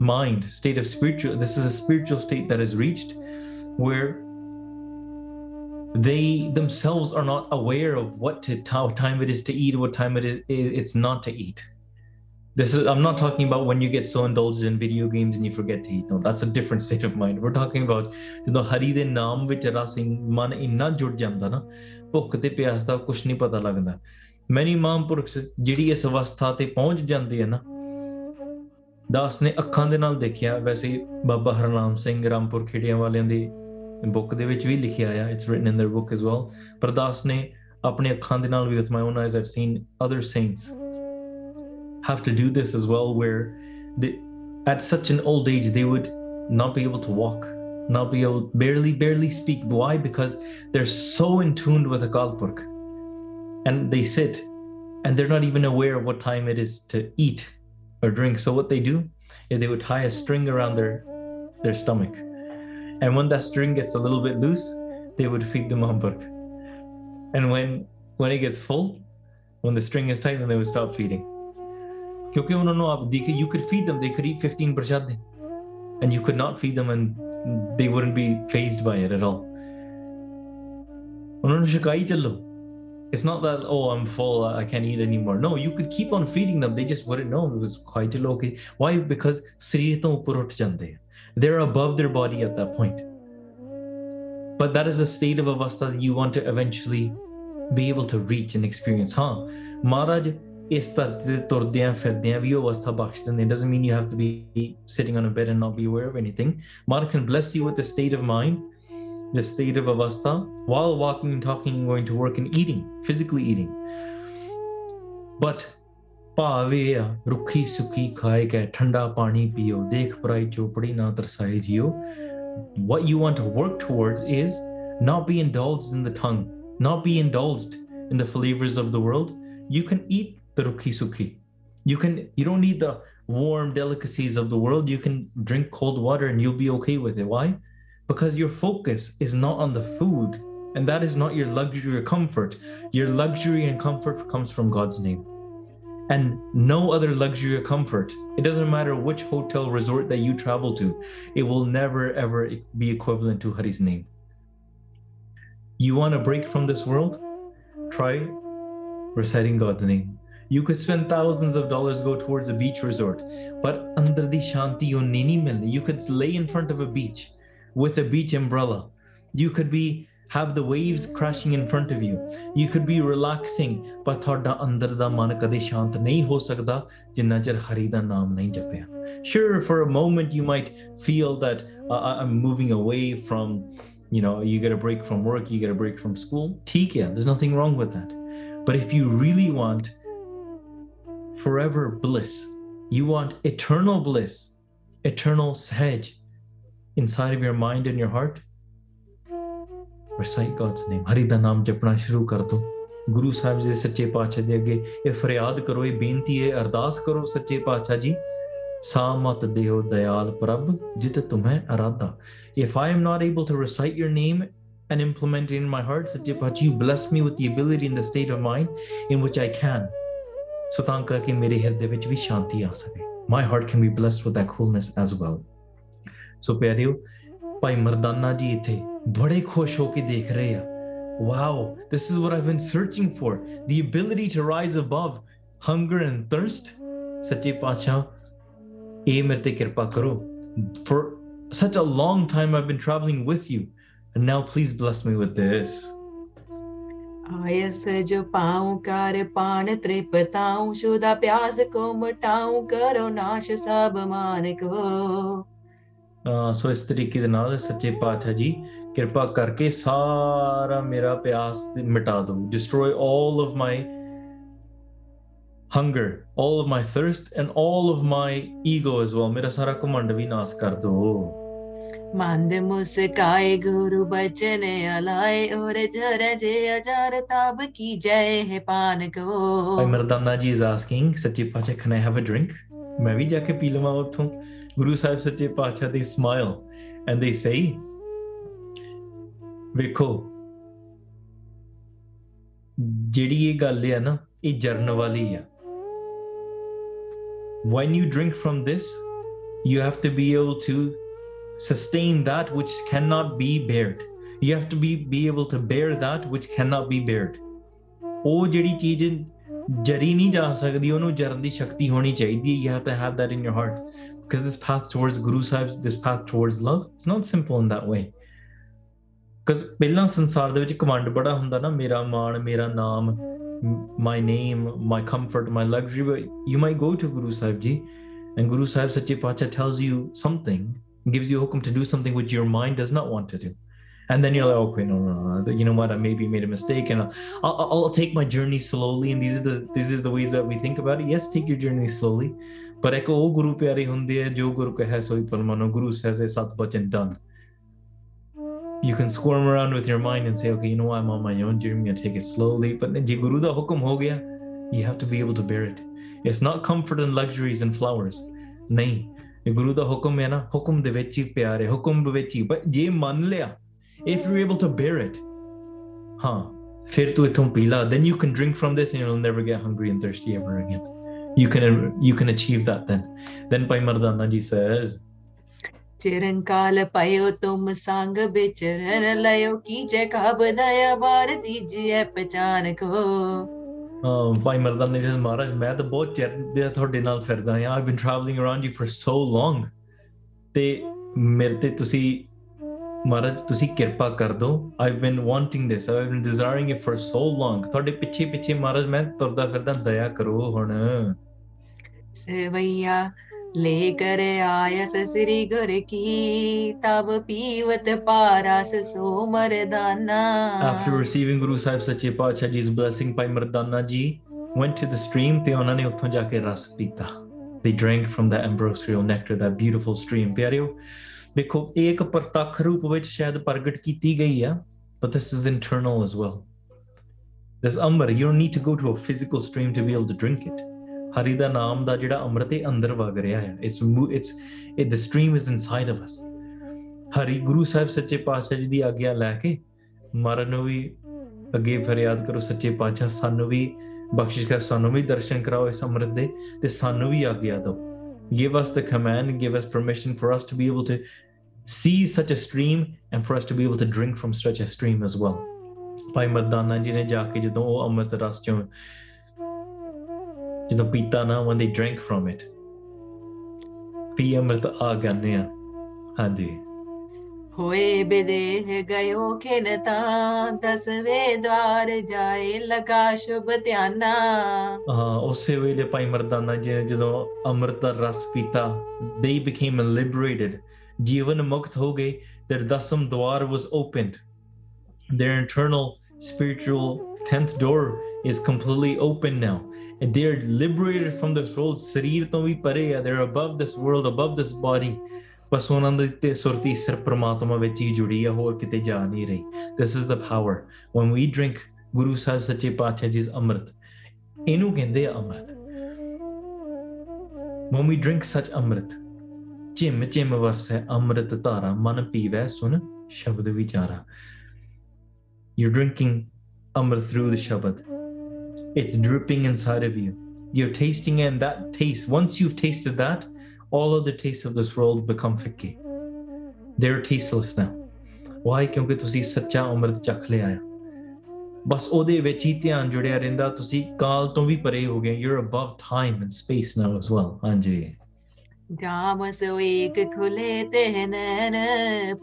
mind, state of spiritual. This is a spiritual state that is reached, where they themselves are not aware of what to, how time it is to eat, what time it is it's not to eat. This is I'm not talking about when you get so indulged in video games and you forget to eat. No, that's a different state of mind. We're talking about you know Hari de naam vich rasing man inna jud janda na ਭੁੱਖ ਤੇ ਪਿਆਸ ਦਾ ਕੁਝ ਨਹੀਂ ਪਤਾ ਲੱਗਦਾ ਮੈਨੀ ਮਹਾਂਪੁਰਖ ਜਿਹੜੀ ਇਸ ਅਵਸਥਾ ਤੇ ਪਹੁੰਚ ਜਾਂਦੇ ਆ ਨਾ ਦਾਸ ਨੇ ਅੱਖਾਂ ਦੇ ਨਾਲ ਦੇਖਿਆ ਵੈਸੇ ਬਾਬਾ ਹਰਨਾਮ ਸਿੰਘ ਰਾਮਪੁਰ ਖੇੜਿਆਂ ਵਾਲਿਆਂ ਦੀ ਬੁੱਕ ਦੇ ਵਿੱਚ ਵੀ ਲਿਖਿਆ ਆ it's written in their book as well ਪਰ ਦਾਸ ਨੇ ਆਪਣੇ ਅੱਖਾਂ ਦੇ ਨਾਲ ਵੀ with my own eyes I've seen other saints have to do this as well, where they, at such an old age they would not be able to walk, and I'll be able to barely, barely speak. Why? Because they're so in tune with Akal Purkh. And they sit and they're not even aware of what time it is to eat or drink. So what they do is they would tie a string around their their stomach. And when that string gets a little bit loose, they would feed the hamburg. And when when it gets full, when the string is tight, then they would stop feeding. you could feed them they could eat 15 prasad and you could not feed them and they wouldn't be phased by it at all. It's not that, oh, I'm full, I can't eat anymore. No, you could keep on feeding them. They just wouldn't know it was quite okay. Why? Because they're above their body at that point. But that is a state of avastha that you want to eventually be able to reach and experience. Huh? Maharaj ਇਸ ਧਰਤੀ ਤੇ ਤੁਰਦਿਆਂ ਫਿਰਦਿਆਂ ਵੀ ਉਹ ਅਵਸਥਾ ਬਖਸ਼ ਦਿੰਦੇ doesn't mean you have to be sitting on a bed and not be aware of anything. Maharaj can bless you with the state of mind, the state of avastha, while walking and talking and going to work and eating, physically eating. But ਭਾਵੇ ਆ ਰੁੱਖੀ ਸੁੱਕੀ ਖਾਏ ਕੇ ਠੰਡਾ ਪਾਣੀ ਪੀਓ ਦੇਖ ਪਰਾਈ ਚੋਪੜੀ ਨਾ ਤਰਸਾਏ ਜਿਓ what you want to work towards is not be indulged in the tongue, not be indulged in the flavors of the world. You can eat the rukhi sukhi. You can you don't need the warm delicacies of the world. You can drink cold water and you'll be okay with it. Why? Because your focus is not on the food, and that is not your luxury or comfort. Your luxury and comfort comes from God's name. And no other luxury or comfort. It doesn't matter which hotel resort that you travel to, it will never ever be equivalent to Hari's name. You want to break from this world? Try reciting God's name. You could spend thousands of dollars go towards a beach resort, but under the shanti o nini. You could lay in front of a beach with a beach umbrella. You could be have the waves crashing in front of you. You could be relaxing, but ਤੁਹਾਡਾ ਅੰਦਰ ਦਾ ਮਨ ਕਦੇ ਸ਼ਾਂਤ ਨਹੀਂ ho ਸਕਦਾ ਜਿੰਨਾ ਚਿਰ ਹਰੀ ਦਾ ਨਾਮ ਨਹੀਂ Sure, for a moment you might feel that uh, uh, I'm moving away from, you know, you get a break from work, you get a break from school. ਠੀਕ there's nothing wrong with that. But if you really want forever bliss, you want eternal bliss, eternal sahaj inside of your mind and your heart, recite God's name. ਹਰੀ ਦਾ ਨਾਮ ਜਪਣਾ ਸ਼ੁਰੂ ਕਰ ਦੋ ਗੁਰੂ ਸਾਹਿਬ ਜੀ ਦੇ ਸੱਚੇ ਪਾਤਸ਼ਾਹ ਦੇ ਅੱਗੇ ਇਹ ਫਰਿਆਦ ਕਰੋ ਇਹ ਬੇਨਤੀ ਹੈ ਅਰਦਾਸ ਕਰੋ ਸੱਚੇ ਪਾਤਸ਼ਾਹ ਜੀ ਸਾਮਤ ਦਿਓ ਦਇਆਲ ਪ੍ਰਭ ਜਿਤ ਤੁਮੈ ਅਰਾਧਾ if I am not able to recite your name and implement it in my heart ਸੱਚੇ ਪਾਤਸ਼ਾਹ you bless me with the ability in the state of mind in which I can ਸੋ ਤਾਂ ਕਰਕੇ ਮੇਰੇ ਹਿਰਦੇ ਵਿੱਚ ਵੀ ਸ਼ਾਂਤੀ ਆ ਸਕੇ my heart can be blessed with that coolness as well ਸੋ ਪਿਆਰਿਓ ਭਾਈ ਮਰਦਾਨਾ ਜੀ ਇੱਥੇ ਬੜੇ ਖੁਸ਼ ਹੋ ਕੇ ਦੇਖ ਰਹੇ ਆ wow this is what i've been searching for the ability to rise above hunger and thirst ਸੱਚੇ ਪਾਤਸ਼ਾਹ ਇਹ ਮੇਰੇ ਤੇ ਕਿਰਪਾ ਕਰੋ for such a long time i've been traveling with you and now please bless me with this आयस जो पाऊं कर पान त्रिपताऊं शुदा प्यास को मटाऊं करो नाश सब मान को ਅਹ ਸੋ ਇਸ ਤਰੀਕੇ ਦੇ ਨਾਲ ਸੱਚੇ ਪਾਤਸ਼ਾਹ ਜੀ ਕਿਰਪਾ ਕਰਕੇ ਸਾਰਾ ਮੇਰਾ ਪਿਆਸ ਤੇ ਮਿਟਾ ਦਿਓ destroy all of my hunger all of my thirst and all of my ego as well ਮੇਰਾ ਸਾਰਾ ਘਮੰਡ ਵੀ ਨਾਸ ਕਰ ਦਿਓ मंद मुस्काए गुरु बचन अलाए और जर जे अजार ताब की जय है पान को ਭਾਈ ਮਰਦਾਨਾ ਜੀ is asking ਸੱਚੇ ਪਾਤਸ਼ਾਹ can I have a drink ਮੈਂ ਵੀ ਜਾ ਕੇ ਪੀ ਲਵਾਂ ਉੱਥੋਂ ਗੁਰੂ ਸਾਹਿਬ ਸੱਚੇ ਪਾਤਸ਼ਾਹ they smile and they say ਵੇਖੋ ਜਿਹੜੀ ਇਹ ਗੱਲ ਹੈ ਨਾ ਇਹ ਜਰਨ ਵਾਲੀ ਆ when you drink from this you have to be able to sustain that which cannot be bared you have to be be able to bear that which cannot be bared ਉਹ ਜਿਹੜੀ ਚੀਜ਼ ਜਰੀ ਨਹੀਂ ਜਾ ਸਕਦੀ ਉਹਨੂੰ ਜਰਨ ਦੀ ਸ਼ਕਤੀ ਹੋਣੀ ਚਾਹੀਦੀ ਹੈ you have to have that in your heart because this path towards guru Sahib this path towards love it's not simple in that way because ਪਹਿਲਾਂ ਸੰਸਾਰ ਦੇ ਵਿੱਚ ਕਮਾਂਡ ਬੜਾ ਹੁੰਦਾ ਨਾ ਮੇਰਾ ਮਾਣ ਮੇਰਾ ਨਾਮ my name my comfort my luxury but you might go to guru sahib ji and guru sahib sache pacha tells you something gives you hukum to do something which your mind does not want to do and then you're like okay no no no you know what i maybe made a mistake and I'll, I'll, I'll take my journey slowly and these are the these are the ways that we think about it yes take your journey slowly ਪਰ ਇੱਕ ਉਹ ਗੁਰੂ ਪਿਆਰੇ ਹੁੰਦੇ ਆ ਜੋ ਗੁਰੂ ਕਹੇ ਸੋਈ ਪਰਮਾਨੋ ਗੁਰੂ says it ਸਤ ਬਚਨ done you can squirm around with your mind and say okay you know what i'm on my own journey i'm gonna take it slowly but ਜੇ ਗੁਰੂ ਦਾ ਹੁਕਮ ਹੋ ਗਿਆ you have to be able to bear it it's not comfort and luxuries and flowers ਨਹੀਂ ਇਹ ਗੁਰੂ ਦਾ ਹੁਕਮ ਹੈ ਨਾ ਹੁਕਮ ਦੇ ਵਿੱਚ ਹੀ ਪਿਆਰ ਹੈ ਹੁਕਮ ਵਿੱਚ ਹੀ ਜੇ ਮੰਨ ਲਿਆ if you're able to bear it ਹਾਂ ਫਿਰ ਤੂੰ ਇਥੋਂ ਪੀ ਲਾ then you can drink from this and you'll never get hungry and thirsty ever again. You can you can achieve that then. Then bhai mardana ji says ਪਇਓ ਤੁਮ ਸੰਗ ਵਿਚਰਨ ਲਇਓ ਕਬ ਦਇਆ ਬਾਰ ਪਛਾਨ ਕੋ ਭਾਈ ਮਰਦਾਨੇ ਜੀ ਮਹਾਰਾਜ, ਮੈਂ ਤਾਂ ਬਹੁਤ ਚਿਰ ਦੇ ਤੁਹਾਡੇ ਨਾਲ ਫਿਰਦਾ ਹਾਂ। I've been travelling around you for so long ਤੇ ਮੇਰੇ ਤੇ ਤੁਸੀਂ ਮਹਾਰਾਜ, ਤੁਸੀਂ ਕਿਰਪਾ ਕਰ ਦਿਓ। I've been wanting this I've been desiring it for so long ਤੁਹਾਡੇ ਪਿੱਛੇ ਪਿੱਛੇ ਮਹਾਰਾਜ, ਮੈਂ ਤੁਰਦਾ ਫਿਰਦਾ, ਦਇਆ ਕਰੋ ਹੁਣ। ਸੇਵਈਆ After receiving Guru Sahib's Sache Paacha Ji's blessing Bhai Mardana Ji went to the stream ਤੇ ਉਹਨਾਂ ਨੇ ਉੱਥੋਂ ਜਾ They drank from the ambrosial nectar, that beautiful stream. ਪਿਆਰਿਓ ਦੇਖੋ ਇਹ ਇੱਕ ਪ੍ਰਤੱਖ ਰੂਪ but this is internal as well. This amber, you don't need to go to a physical stream to be able to drink it. ਹਰੀ ਦਾ ਨਾਮ ਦਾ ਜਿਹੜਾ ਅੰਮ੍ਰਿਤ ਇਹ ਅੰਦਰ ਵਗ ਰਿਹਾ ਹੈ it's it's it the stream is inside of us Hari Guru Sahib Sache Patshah ji ਦੀ ਆਗਿਆ ਲੈ ਕੇ ਮਰਨ ਨੂੰ ਵੀ ਅੱਗੇ ਫਰਿਆਦ ਕਰੋ ਸੱਚੇ ਪਾਤਸ਼ਾਹ ਸਾਨੂੰ ਵੀ ਬਖਸ਼ਿਸ਼ ਕਰ ਸਾਨੂੰ ਵੀ ਦਰਸ਼ਨ ਕਰਾਓ ਇਸ ਅੰਮ੍ਰਿਤ ਦੇ ਤੇ ਸਾਨੂੰ ਵੀ ਆਗਿਆ ਦਿਓ give us the command, give us permission for us to be able to see such a stream and for us to be able to drink from such a stream as well. ਭਾਈ ਮਰਦਾਨਾ ਜੀ ਨੇ ਜਾ ਕੇ ਜਦੋਂ ਉਹ ਅੰਮ੍ਰਿਤ ਰਸ ਚੋਂ ਜਦੋਂ ਪੀਤਾ ਨਾ when they drank from it. ਪੀ ਅੰਮ੍ਰਿਤ ਆਗਨਿਆ ਹਾਂਜੀ ਹੋਏ ਬਿਦੇ ਗਇਓ ਖਿਨਤਾ ਦਸਵੇਂ ਦਵਾਰ ਜਾਏ ਲਗਾ ਸ਼ੁਭ ਧਿਆਨਾ ਹਾਂ ਉਸੇ ਵੇਲੇ ਭਾਈ ਮਰਦਾਨਾ ਜੀ ਜਦੋਂ ਅੰਮ੍ਰਿਤ ਦਾ ਰਸ ਪੀਤਾ they became liberated ਜੀਵਨ ਮੁਕਤ ਹੋ ਗਏ their dasam door was opened their internal spiritual 10th door is completely open now and they're liberated from this world ਸਰੀਰ ਤੋਂ ਵੀ ਪਰੇ ਆ they're above this world above this body ਬਸ ਉਹਨਾਂ ਦੀ ਤੇ ਸੁਰਤੀ ਸਿਰ ਪ੍ਰਮਾਤਮਾ ਵਿੱਚ ਹੀ ਜੁੜੀ ਆ ਹੋਰ ਕਿਤੇ ਜਾ ਨਹੀਂ ਰਹੀ this is the power when we drink ਗੁਰੂ ਸਾਹਿਬ ਸੱਚੇ ਪਾਤਸ਼ਾਹ ਜੀ ਦਾ ਅੰਮ੍ਰਿਤ ਇਹਨੂੰ ਕਹਿੰਦੇ ਆ ਅੰਮ੍ਰਿਤ when we drink such ਅੰਮ੍ਰਿਤ ਚਿਮ ਚਿਮ ਵਰਸੈ ਅੰਮ੍ਰਿਤ ਧਾਰਾ ਮਨ ਪੀਵੈ ਸੁਨ ਸ਼ਬਦ ਵਿਚਾਰਾ you're drinking Amrit through the shabad it's dripping inside of you you're tasting and that taste once you've tasted that all of the tastes of this world become fickle they're tasteless now why ਕਿਉਂਕਿ ਤੁਸੀਂ ਸੱਚਾ ਅੰਮ੍ਰਿਤ ਚੱਖ ਲਿਆ ਆ ਬਸ ਉਹਦੇ ਵਿੱਚ ਹੀ ਧਿਆਨ ਜੁੜਿਆ ਰਹਿੰਦਾ ਤੁਸੀਂ ਕਾਲ ਤੋਂ ਵੀ ਪਰੇ ਹੋ ਗਏ you're above time and space now as well ਹਾਂਜੀ जाम सो एक खुले तेह नैन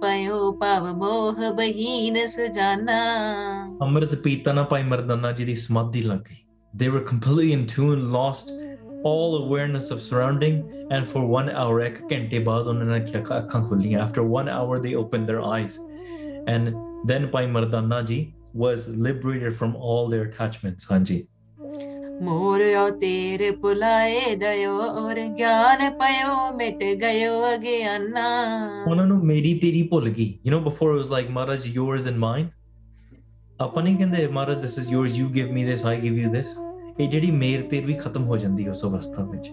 पयो पव मोह बहीन सुजाना ਅੰਮ੍ਰਿਤ ਪੀਤਾ ਨਾ ਭਾਈ ਮਰਦਾਨਾ ਜੀ ਦੀ ਸਮਾਧੀ ਲੱਗ ਗਈ they were completely in tune lost all awareness of surrounding and for one hour ਇੱਕ ਘੰਟੇ ਬਾਅਦ ਉਹਨਾਂ ਨੇ ਕੀ ਅੱਖਾਂ ਖੁੱਲੀਆਂ after one hour they opened their eyes and then Bhai Mardana ji was liberated from all their attachments ਹਾਂਜੀ મોર્યો તેર પુલાએ દયો ઓર જ્ઞાન પયો મિટ ગયો અજ્ઞાના Oh no no મેરી તેરી ભૂલ ગઈ you know before it was like Maharaj yours and mine ਆਪਾਂ ਨਹੀਂ ਕਹਿੰਦੇ Maharaj this is yours you give me this I give you this ਇਹ ਜਿਹੜੀ ਮੇਰ ਤੇਰ ਵੀ ਖਤਮ ਹੋ ਜਾਂਦੀ ਉਸ ਅਵਸਥਾ ਵਿੱਚ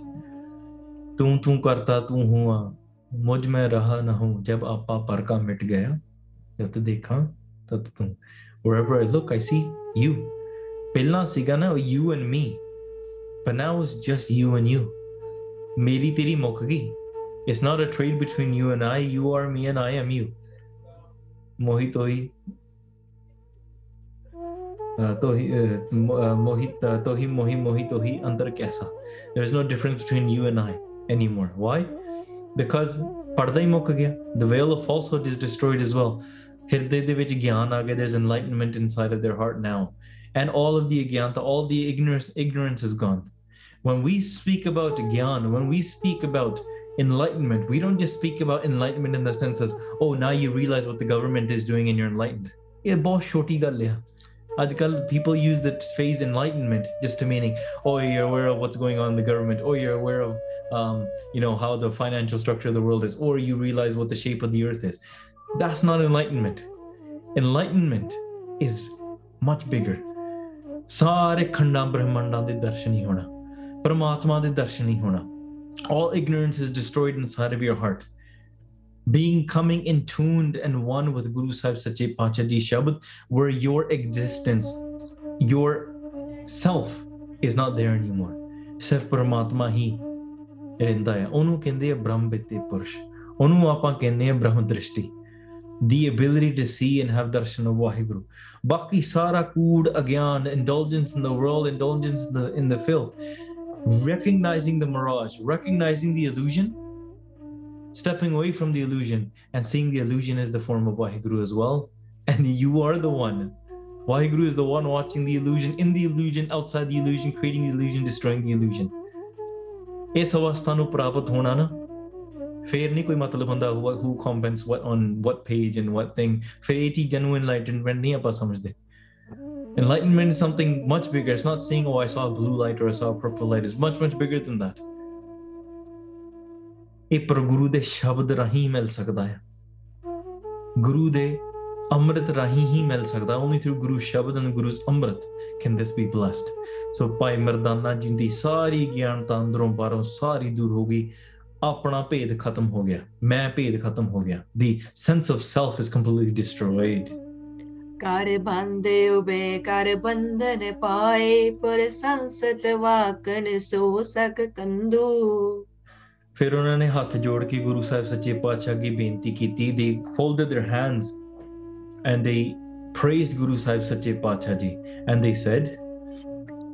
ਤੂੰ ਤੂੰ ਕਰਤਾ ਤੂੰ ਹੁਆ ਮੁਝ ਮੈਂ ਰਹਾ ਨਾ ਹੂੰ ਜਬ ਆਪਾ ਪਰ ਕਾ ਮਿਟ ਗਿਆ ਜਦ ਦੇਖਾਂ ਤਦ ਤੂੰ wherever I look I see you ਪਹਿਲਾਂ ਸੀਗਾ ਨਾ you and me but now it's just you and you. ਮੇਰੀ ਤੇਰੀ ਮੁੱਕ it's not a trade between you and i. You are me and i am you. ਮੋਹਿਤ ਹੋਈ ਤੋਹੀ ਮੋਹਿਤ ਤੋਹੀ ਮੋਹੀ ਮੋਹਿਤ ਤੋਹੀ ਅੰਦਰ ਕੈਸਾ there is no difference between you and i anymore. Why? Because ਪਰਦਾ ਹੀ the veil of falsehood is destroyed as well. ਹਿਰਦੇ ਦੇ ਵਿੱਚ ਗਿਆਨ there's enlightenment inside of their heart now and all of the agyanta, all the ignorance, ignorance is gone. When we speak about Gyan, when we speak about enlightenment, we don't just speak about enlightenment in the sense as, oh, now you realize what the government is doing and you're enlightened. Yeah, बहुत छोटी आजकल people use the phrase enlightenment just to meaning oh you're aware of what's going on in the government. Or oh, you're aware of um, you know how the financial structure of the world is. Or you realize what the shape of the earth is. That's not enlightenment. Enlightenment is much bigger. ਸਾਰੇ ਖੰਡਾਂ ਬ੍ਰਹਮੰਡਾਂ ਦੇ ਦਰਸ਼ਨ ਹੀ ਹੋਣਾ ਪਰਮਾਤਮਾ ਦੇ ਦਰਸ਼ਨ ਹੀ ਹੋਣਾ all ignorance is destroyed inside of your heart being coming in tuned and one with Guru Sahib Sache Pacha Ji Shabad, where your existence, your self is not there anymore. ਸਿਰਫ ਪਰਮਾਤਮਾ ਹੀ ਰਹਿੰਦਾ ਹੈ ਉਹਨੂੰ ਕਹਿੰਦੇ ਆ ਬ੍ਰਹਮ ਬਿੱਤੇ ਪੁਰਸ਼ ਉਹਨੂੰ ਆਪਾਂ ਕਹਿੰਦੇ ਆ ਬ੍ਰਹਮ ਦ੍ਰਿਸ਼ਟੀ the ability to see and have darshan of Waheguru. Baki sara kood agyan, indulgence in the world, indulgence in the, in the filth. Recognizing the mirage, recognizing the illusion, stepping away from the illusion and seeing the illusion as the form of Waheguru as well. And you are the one. Waheguru is the one watching the illusion, in the illusion, outside the illusion, creating the illusion, destroying the illusion. ਇਸ ਅਵਸਥਾ ਨੂੰ ਪ੍ਰਾਪਤ ਹੋਣਾ ਨਾ ਫੇਰ ਨਹੀਂ ਕੋਈ ਮਤਲਬ ਹੁੰਦਾ who comments what on what page and what thing ਫੇਰ ਇਹ ਚੀਜ਼ਾਂ ਨੂੰ enlightenment ਨਹੀਂ ਆਪਾਂ ਸਮਝਦੇ enlightenment is something much bigger it's not saying oh I saw a blue light or I saw a purple light it's much much bigger than that ਇਹ ਪਰ ਗੁਰੂ ਦੇ ਸ਼ਬਦ ਰਾਹੀਂ ਮਿਲ ਸਕਦਾ ਹੈ ਗੁਰੂ ਦੇ ਅੰਮ੍ਰਿਤ ਰਾਹੀਂ ਹੀ ਮਿਲ ਸਕਦਾ only through ਗੁਰੂ ਸ਼ਬਦ and ਗੁਰੂ's Amrit can this be blessed so ਭਾਈ ਮਰਦਾਨਾ ਜੀ ਦੀ ਸਾਰੀ ਗਿਆਨਤਾ ਅੰਦਰੋਂ ਬਾਹਰੋਂ ਸਾਰੀ ਦੂਰ ਹੋ ਗਈ ਆਪਣਾ ਭੇਦ ਖਤਮ ਹੋ ਗਿਆ ਮੈਂ ਭੇਦ ਖਤਮ ਹੋ ਗਿਆ the sense of self is completely destroyed ਕਰ ਬੰਦੇ ਉਬੇ ਕਰ ਬੰਧਨ ਪਾਏ ਪਰ ਸੰਸਤ ਵਾਕਨ ਸੋ ਸਕ ਕੰਦੂ ਫਿਰ ਉਹਨਾਂ ਨੇ ਹੱਥ ਜੋੜ ਕੇ ਗੁਰੂ ਸਾਹਿਬ ਸੱਚੇ ਪਾਤਸ਼ਾਹ ਅੱਗੇ ਬੇਨਤੀ ਕੀਤੀ they folded their hands and they praised Guru Sahib Sache Pacha ji and they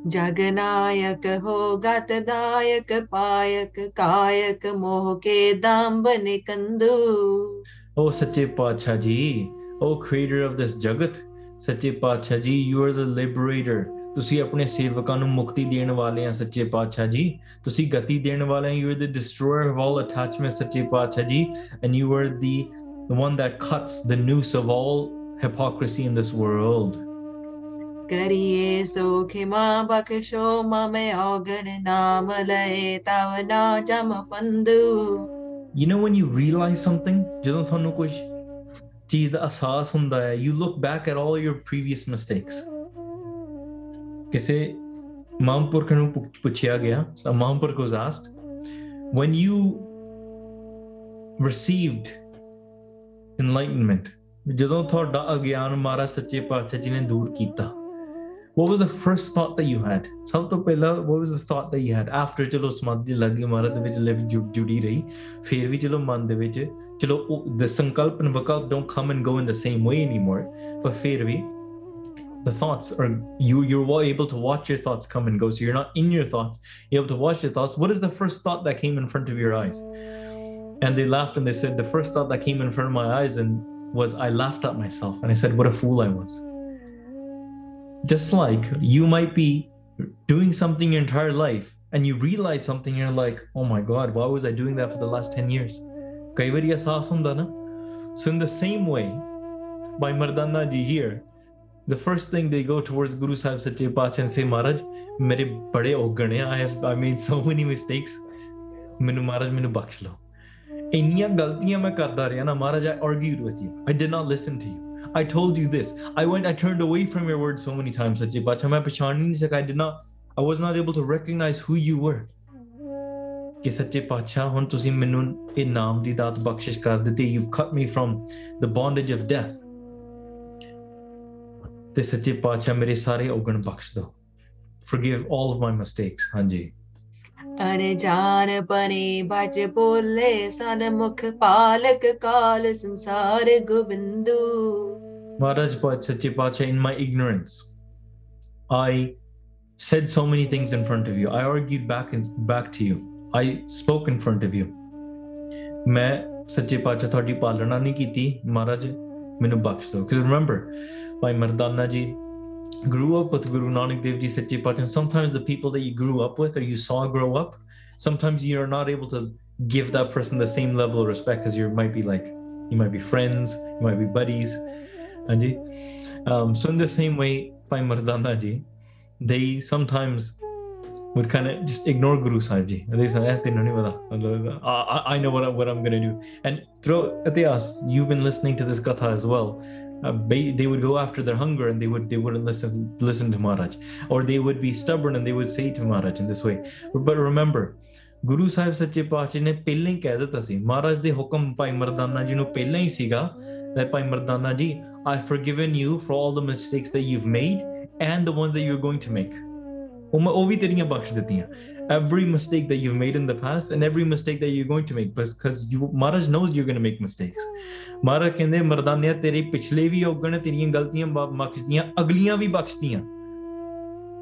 said ਜਗਨਾਇਕ ਹੋ ਗਤਦਾਇਕ ਪਾਇਕ ਕਾਇਕ ਮੋਹ ਕੇ ਦਾੰਬਨ ਕੰਦੂ Oh Sache Pacha ji Oh creator of this jagat Sache Pacha ji you are the liberator ਤੁਸੀਂ ਆਪਣੇ ਸੇਵਕਾਂ ਨੂੰ ਮੁਕਤੀ ਦੇਣ ਵਾਲੇ ਆ ਸੱਚੇ ਪਾਤਸ਼ਾਹ ਜੀ ਤੁਸੀਂ ਗਤੀ ਦੇਣ ਵਾਲੇ ਆ you are the destroyer of all attachment ਸੱਚੇ ਪਾਤਸ਼ਾਹ ਜੀ and you are the the one that cuts the noose of all hypocrisy in this world ਕਰੀਏ ਸੋ ਖਿਮਾ ਬਖਸ਼ੋ ਮਮੇ ਔਗਣ ਨਾਮ ਲਏ ਤਵ ਨਾ ਜਮ ਫੰਦੂ you know when you realize something ਜਦੋਂ ਤੁਹਾਨੂੰ ਕੁਝ ਚੀਜ਼ ਦਾ ਅਹਿਸਾਸ ਹੁੰਦਾ ਹੈ you look back at all your previous mistakes ਕਿਸੇ ਮਹਾਂਪੁਰਖ ਨੂੰ ਪੁੱਛ- ਪੁੱਛਿਆ ਗਿਆ so mahapurakh was asked when you received enlightenment ਜਦੋਂ ਤੁਹਾਡਾ ਅਗਿਆਨ ਮਾਰਾ ਸੱਚੇ ਪਾਤਸ਼ਾਹ ਜੀ ਨੇ ਦੂਰ ਕੀਤਾ what was the first thought that you had ਸਭ ਤੋਂ ਪਹਿਲਾਂ what was the thought that you had after ਚਲੋ ਸਮਾਧੀ ਲੱਗ ਗਈ ਮਹਾਰਾਜ ਦੇ ਵਿੱਚ ਲਿਵ ਜੁੜੀ ਰਹੀ ਫਿਰ ਵੀ ਚਲੋ ਮਨ ਦੇ ਵਿੱਚ ਚਲੋ ਉਹ- the ਸੰਕਲਪ and ਵਿਕਲਪ don't come and go in the same way anymore but ਫਿਰ ਵੀ the thoughts are you you're able to watch your thoughts come and go so you're not in your thoughts you're able to watch your thoughts what is the first thought that came in front of your eyes and they laughed and they said the first thought that came in front of my eyes and was i laughed at myself and i said what a fool i was Just like you might be doing something your entire life and you realize something, you're like, oh my God, why was I doing that for the last 10 years? So, in the same way, Bhai Mardana ji here, the first thing they go towards Guru Sahib Sache Pach and say, Maharaj, mere bade ogane, I have I made so many mistakes. Minu Maharaj, minu baksh lo. ਇੰਨੀਆਂ ਗਲਤੀਆਂ ਮੈਂ ਕਰਦਾ ਰਿਹਾ ਨਾ Maharaj I argued with you I did not listen to you I told you this. I went I turned away from your words so many times Sache Pacha ਮੈਂ ਪਛਾਣ ਨਹੀਂ ਸਕਿਆ I did not I was not able to recognize who you were. ਕਿ ਸੱਚੇ ਪਾਤਸ਼ਾਹ ਹੁਣ ਤੁਸੀਂ ਮੈਨੂੰ ਇਹ ਨਾਮ ਦੀ ਦਾਤ ਬਖਸ਼ਿਸ਼ ਕਰ ਦਿੱਤੀ you've cut me from the bondage of death ਤੇ ਸੱਚੇ ਪਾਤਸ਼ਾਹ ਮੇਰੇ ਸਾਰੇ ਔਗਣ ਬਖਸ਼ ਦਿਓ forgive all of my mistakes ਹਾਂਜੀ ਅਣਜਾਣ ਬਨੇ ਬਜ ਬੋਲੇ ਸਨ ਮੁਖ ਪਾਲਕ ਕਾਲ ਸੰਸਾਰ ਗੋਬਿੰਦੂ Maharaj Pat Sache Pacha, in my ignorance, I said so many things in front of you. I argued back and back to you. I spoke in front of you. ਮੈਂ ਸੱਚੇ ਪਾਤਸ਼ਾਹ ਤੁਹਾਡੀ ਪਾਲਣਾ ਨਹੀਂ ਕੀਤੀ ਮਹਾਰਾਜ ਮੈਨੂੰ ਬਖਸ਼ ਦਿਓ because remember Bhai Mardana ji grew up with Guru Nanak Dev Ji Satyapat, and sometimes the people that you grew up with or you saw grow up, sometimes you're not able to give that person the same level of respect because you might be like, you might be friends, you might be buddies. And Um, so in the same way, Bhai Mardana Ji, they sometimes would kind of just ignore Guru Sahib Ji. They say, eh, uh, I, I know what, I, what I'm going to do. And throughout, Atyas, you've been listening to this katha as well. Uh, they would go after their hunger and they would they wouldn't listen listen to Maharaj, or they would be stubborn and they would say to Maharaj in this way. But remember, Guru Sahib Sache Pache ne pehle hi keh si. Maharaj de hukam Bhai Mardana ji nu pehle hi siga that Mardana ji, I've forgiven you for all the mistakes that you've made and the ones that you're going to make ਮੈਂ ਉਹ ਵੀ ਤੇਰੀਆਂ ਬਖਸ਼ ਦਿੱਤੀਆਂ every mistake that you've made in the past and every mistake that you're going to make because you Maharaj knows you're going to make mistakes ਮਹਾਰਾਜ ਕਹਿੰਦੇ ਮਰਦਾਨਿਆ ਤੇਰੇ ਪਿਛਲੇ ਵੀ ਔਗਣ ਤੇਰੀਆਂ ਗਲਤੀਆਂ ਬ- ਬਖਸ਼ਦੀਆਂ ਅਗਲੀਆਂ ਵੀ ਬਖਸ਼ਦੀਆਂ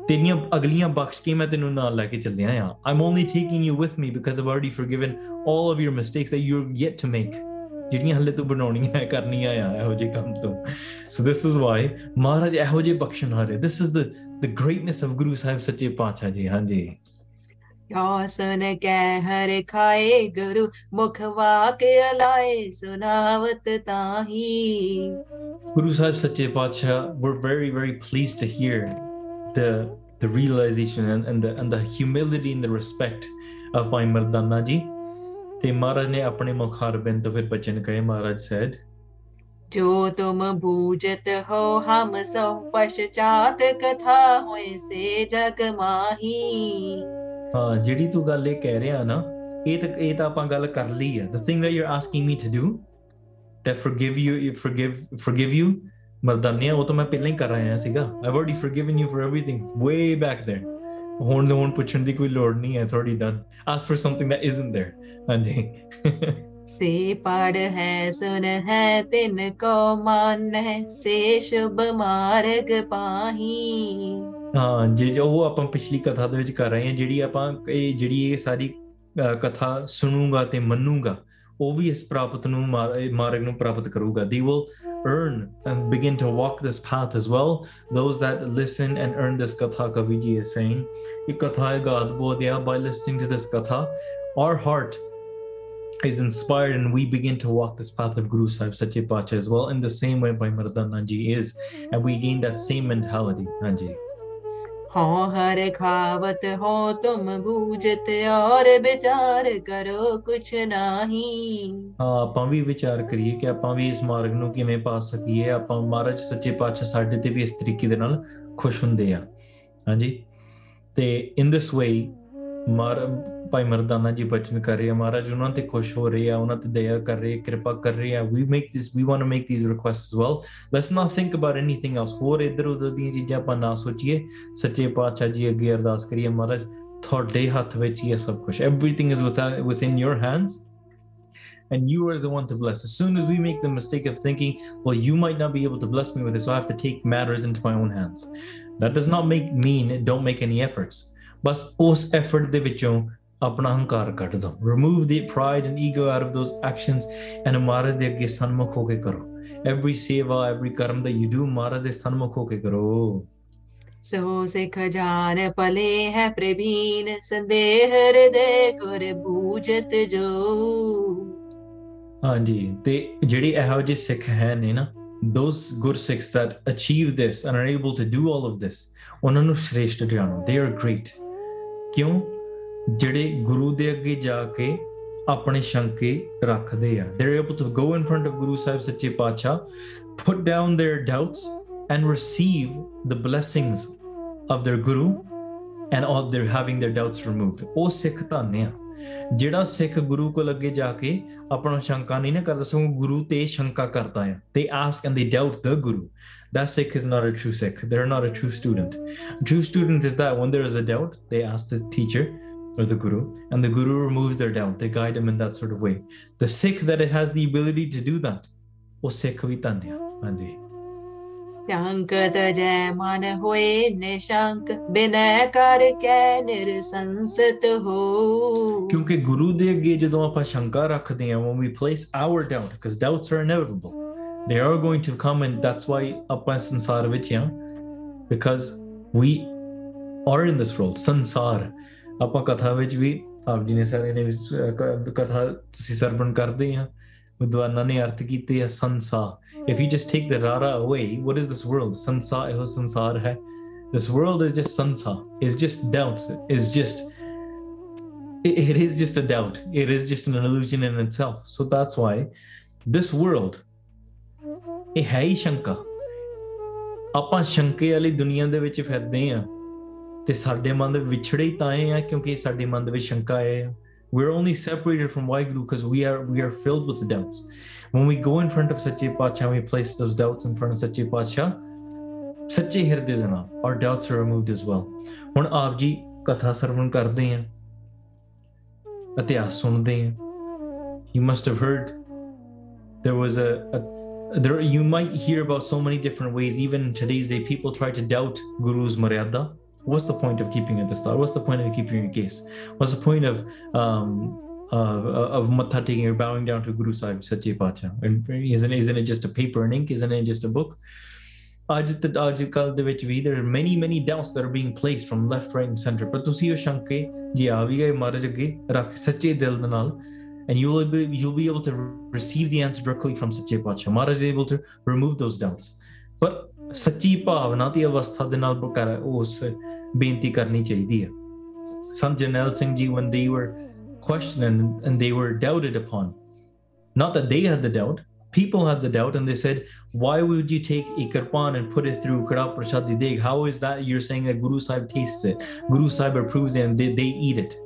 ਤੇਰੀਆਂ ਅਗਲੀਆਂ ਬਖਸ਼ ਕੇ ਮੈਂ ਤੈਨੂੰ ਨਾਲ ਲੈ ਕੇ ਚੱਲਿਆ ਆ I'm only taking you with me because I've already forgiven all of your mistakes that you're yet to make ਜਿਹੜੀਆਂ ਹੱਲੇ ਤੂੰ ਬਣਾਉਣੀਆਂ ਹੈ ਕਰਨੀਆਂ ਆ ਇਹੋ ਜਿਹੇ ਕੰਮ ਤੋਂ ਸੋ ਦਿਸ ਇਜ਼ ਵਾਈ ਮਹਾਰਾਜ ਇਹੋ ਜਿਹੇ ਬਖਸ਼ਣ ਹਾਰੇ this is the the greatness of Guru Sahib ਸੱਚੇ ਪਾਤਸ਼ਾਹ ਜੀ ਹਾਂਜੀ ਯਾ ਸੁਨ ਕੈ ਹਰ ਖਾਏ ਗੁਰੂ ਮੁਖ ਵਾਕ ਅਲਾਏ ਸੁਨਾਵਤ ਤਾਹੀ ਗੁਰੂ Sahib Sache Patshah were very very pleased to hear the the realization and, and the and the humility and the respect of my Mardana ji. ਤੇ ਮਹਾਰਾਜ ਨੇ ਆਪਣੇ ਮੁਖਾਰ ਬਿੰਦ ਤੋਂ ਫਿਰ ਬਚਨ ਕਹੇ ਮਹਾਰਾਜ said जो तुम बूझत हो हम सो पश्चात कथा होए से जग माही ਹਾਂ ਜਿਹੜੀ ਤੂੰ ਗੱਲ ਇਹ ਕਹਿ ਰਿਹਾ ਨਾ ਇਹ ਤਾਂ ਇਹ ਤਾਂ ਆਪਾਂ ਗੱਲ ਕਰ ਲਈ ਹੈ the thing that you're asking me to do that forgive you you forgive forgive you ਮਰਦਾਨਿਆ ਉਹ ਤਾਂ ਮੈਂ ਪਹਿਲਾਂ ਹੀ ਕਰ ਆਇਆ ਸੀਗਾ I've already forgiven you for everything way back there ਹੁਣ ਹੁਣ ਪੁੱਛਣ ਦੀ ਕੋਈ ਲੋੜ ਨਹੀਂ ਹੈ it's already done ask for something that isn't there ਹਾਂਜੀ से पढ़ है सुन है तिन को मान है से शुभ मार्ग पाही ਹਾਂ ਜੇ ਜੋ ਉਹ ਆਪਾਂ ਪਿਛਲੀ ਕਥਾ ਦੇ ਵਿੱਚ ਕਰ ਰਹੇ ਹਾਂ ਜਿਹੜੀ ਆਪਾਂ ਇਹ ਜਿਹੜੀ ਇਹ ਸਾਰੀ ਅਹ, ਕਥਾ ਸੁਣੂਗਾ ਤੇ ਮੰਨੂਗਾ ਉਹ ਵੀ ਇਸ ਪ੍ਰਾਪਤ ਨੂੰ ਮਾਰ- ਇਹ ਮਾਰਗ ਨੂੰ ਪ੍ਰਾਪਤ ਕਰੂਗਾ they will earn and begin to walk this path as well those that listen and earn this katha kaviji is saying ਇਹ ਕਥਾ ਹੈ ਗਾਦ ਬੋਧਿਆ by listening to this katha our heart is inspired and we begin to walk this path of Guru Sahib Sache Pacha as well in the same way by Mardana ji is and we gain that same mentality Hanji हो हर खावत हो तुम बूझत और विचार करो कुछ नाही ਹਾਂ ਆਪਾਂ ਵੀ ਵਿਚਾਰ ਕਰੀਏ ਕਿ ਆਪਾਂ ਵੀ ਇਸ ਮਾਰਗ ਨੂੰ ਕਿਵੇਂ ਪਾ ਸਕੀਏ ਆਪਾਂ ਮਹਾਰਾਜ ਸੱਚੇ ਪਾਤਸ਼ਾਹ ਸਾਡੇ ਤੇ ਵੀ ਇਸ ਤਰੀਕੇ ਦੇ ਨਾਲ ਖੁਸ਼ ਹੁੰਦੇ ਆ ਹਾਂਜੀ ਤੇ ਇਨ ਦਿਸ ਵੇ ਮਾਰ ਭਾਈ ਮਰਦਾਨਾ ਜੀ ਬਚਨ ਕਰ ਰਹੇ ਆ ਮਹਾਰਾਜ ਉਹਨਾਂ ਤੇ ਖੁਸ਼ ਹੋ ਰਹੇ ਆ ਉਹਨਾਂ ਤੇ ਦਇਆ ਕਰ ਰਹੇ ਆ, ਕਿਰਪਾ ਕਰ ਰਹੇ ਆ we make this we want to make these requests as well let's not think about anything else ਹੋਰ ਇਧਰ ਉਧਰ ਦੀਆਂ ਚੀਜ਼ਾਂ ਆਪਾਂ ਨਾ ਸੋਚੀਏ ਸੱਚੇ ਪਾਤਸ਼ਾਹ ਜੀ ਅੱਗੇ ਅਰਦਾਸ ਕਰੀਏ ਮਹਾਰਾਜ ਤੁਹਾਡੇ ਹੱਥ ਵਿੱਚ ਹੀ ਹੈ ਸਭ ਕੁਝ everything is within within your hands and you are the one to bless. As soon as we make the mistake of thinking, well, you might not be able to bless me with this, so I have to take matters into my own hands. That does not make mean don't make any efforts. ਬਸ ਉਸ effort ਦੇ ਵਿੱਚੋਂ ਆਪਣਾ ਹੰਕਾਰ ਕੱਢ ਦੋ। Remove the pride and ego out of those actions and Maharaj ਦੇ ਅੱਗੇ ਸਨਮੁਖ ਹੋ ਕੇ ਕਰੋ। ਐਵਰੀ ਸੇਵਾ ਐਵਰੀ ਕਰਮ ਦਾ ਯੂ ਡੂ ਮਹਾਰਾਜ ਦੇ ਸਨਮੁਖ ਹੋ ਕੇ ਕਰੋ। ਸੋ ਸਿਖ ਜਾਨ ਪਲੇ ਹੈ ਪ੍ਰਵੀਨ ਸੰਦੇਹ ਹਿਰਦੇ ਗੁਰ ਬੂਝਤ ਜੋ। ਹਾਂਜੀ ਤੇ ਜਿਹੜੇ ਇਹੋ ਜਿਹੇ ਸਿੱਖ ਹੈ ਨੇ ਨਾ those good sikhs that achieve this and are able to do all of this ਉਹਨਾਂ ਨੂੰ ਸ਼੍ਰੇਸ਼ਟ ਜਾਣੋ। They are great ਕਿਉਂ? ਜਿਹੜੇ ਗੁਰੂ ਦੇ ਅੱਗੇ ਜਾ ਕੇ ਆਪਣੇ ਸ਼ੰਕੇ ਰੱਖਦੇ ਆ they're able to go in front of Guru Sahib ਸੱਚੇ Patshah put down their doubts and receive the blessings of their guru and all they're having their doubts removed ਉਹ ਸਿੱਖ ਧੰਨ ਆ ਜਿਹੜਾ ਸਿੱਖ ਗੁਰੂ ਕੋਲ ਅੱਗੇ ਜਾ ਕੇ ਆਪਣਾ ਸ਼ੰਕਾ ਨਹੀਂ ਨਾ ਕਰਦਾ ਸਗੋਂ ਗੁਰੂ ਤੇ ਸ਼ੰਕਾ ਕਰਦਾ ਹੈ they ask and they doubt the guru that sikh is not a true sikh they're not a true student a true student is that when there is a doubt they ask the teacher or the guru, and the guru removes their doubt. They guide them in that sort of way. The Sikh that it has the ability to do that, O ਸਿੱਖ ਵੀ ਧੰਨ ਆ ਹਾਂਜੀ ਕਿਉਂਕਿ ਗੁਰੂ ਦੇ ਅੱਗੇ ਜਦੋਂ ਆਪਾਂ ਸ਼ੰਕਾ ਰੱਖਦੇ ਹਾਂ when we place our doubt because doubts are inevitable they are going to come and that's why ਆਪਾਂ ਸੰਸਾਰ ਵਿੱਚ because we are in this world sansar ਆਪਾਂ ਕਥਾ ਵਿੱਚ ਵੀ ਆਪ ਜੀ ਨੇ ਸਾਰੇ ਨੇ ਵੀ ਸ- ਕ- ਕਥਾ ਤੁਸੀਂ ਸਰਵਣ ਕਰਦੇ ਆ ਵਿਦਵਾਨਾਂ ਨੇ ਅਰਥ ਕੀਤੇ ਆ ਸੰਸਾ if you just take the rara away what is this world sansa ਇਹੋ ਸੰਸਾਰ ਹੈ this world is just sansa is just doubts is just it- it is just a doubt it is just an illusion in itself so that's why this world ਇਹ ਹੈ ਹੀ ਸ਼ੰਕਾ ਆਪਾਂ ਸ਼ੰਕੇ ਵਾਲੀ ਦੁਨੀਆ ਦੇ ਵਿੱਚ ਫਿਰਦੇ ਆ we're only separated from Waheguru because we are we are filled with doubts. When we go in front of Sache Pacha we place those doubts in front of Sache Pacha, Sache Hirdidana, our doubts are removed as well. ਹੁਣ ਆਪ ਜੀ ਕਥਾ ਸਰਵਣ ਕਰਦੇ ਆ You must have heard there was a, there you might hear about so many different ways even in today's day people try to doubt guru's maryada what's the point of keeping it this thought what's the point of keeping your case what's the point of um uh, of matha taking or bowing down to guru sahib sache pacha and isn't isn't it just a paper and ink isn't it just a book ਅੱਜ ਤੇ ਅੱਜ ਕੱਲ ਦੇ ਵਿੱਚ ਵੀ there are many many doubts that are being placed from left right and center ਪਰ ਤੁਸੀਂ ਉਹ ਸ਼ੰਕੇ ਜੇ ਆ ਵੀ ਗਏ ਮਹਾਰਾਜ ਅੱਗੇ ਰੱਖ ਸੱਚੇ ਦਿਲ ਦੇ ਨਾਲ and you will be you'll be able to receive the answer directly from Sache Pacha. Maharaj is able to remove those doubts. But ਸੱਚੀ ਭਾਵਨਾ ਦੀ ਅਵਸਥਾ ਦੇ ਨਾਲ ਕਰ ਉਸ ਬੇਨਤੀ ਕਰਨੀ ਚਾਹੀਦੀ ਹੈ Sant Jarnail Singh ji when they were questioned and, and they were doubted upon not that they had the doubt people had the doubt and they said why would you take a kirpan and put it through kada prasad deg how is that you're saying that guru sahib tastes it guru sahib approves it and they, they eat it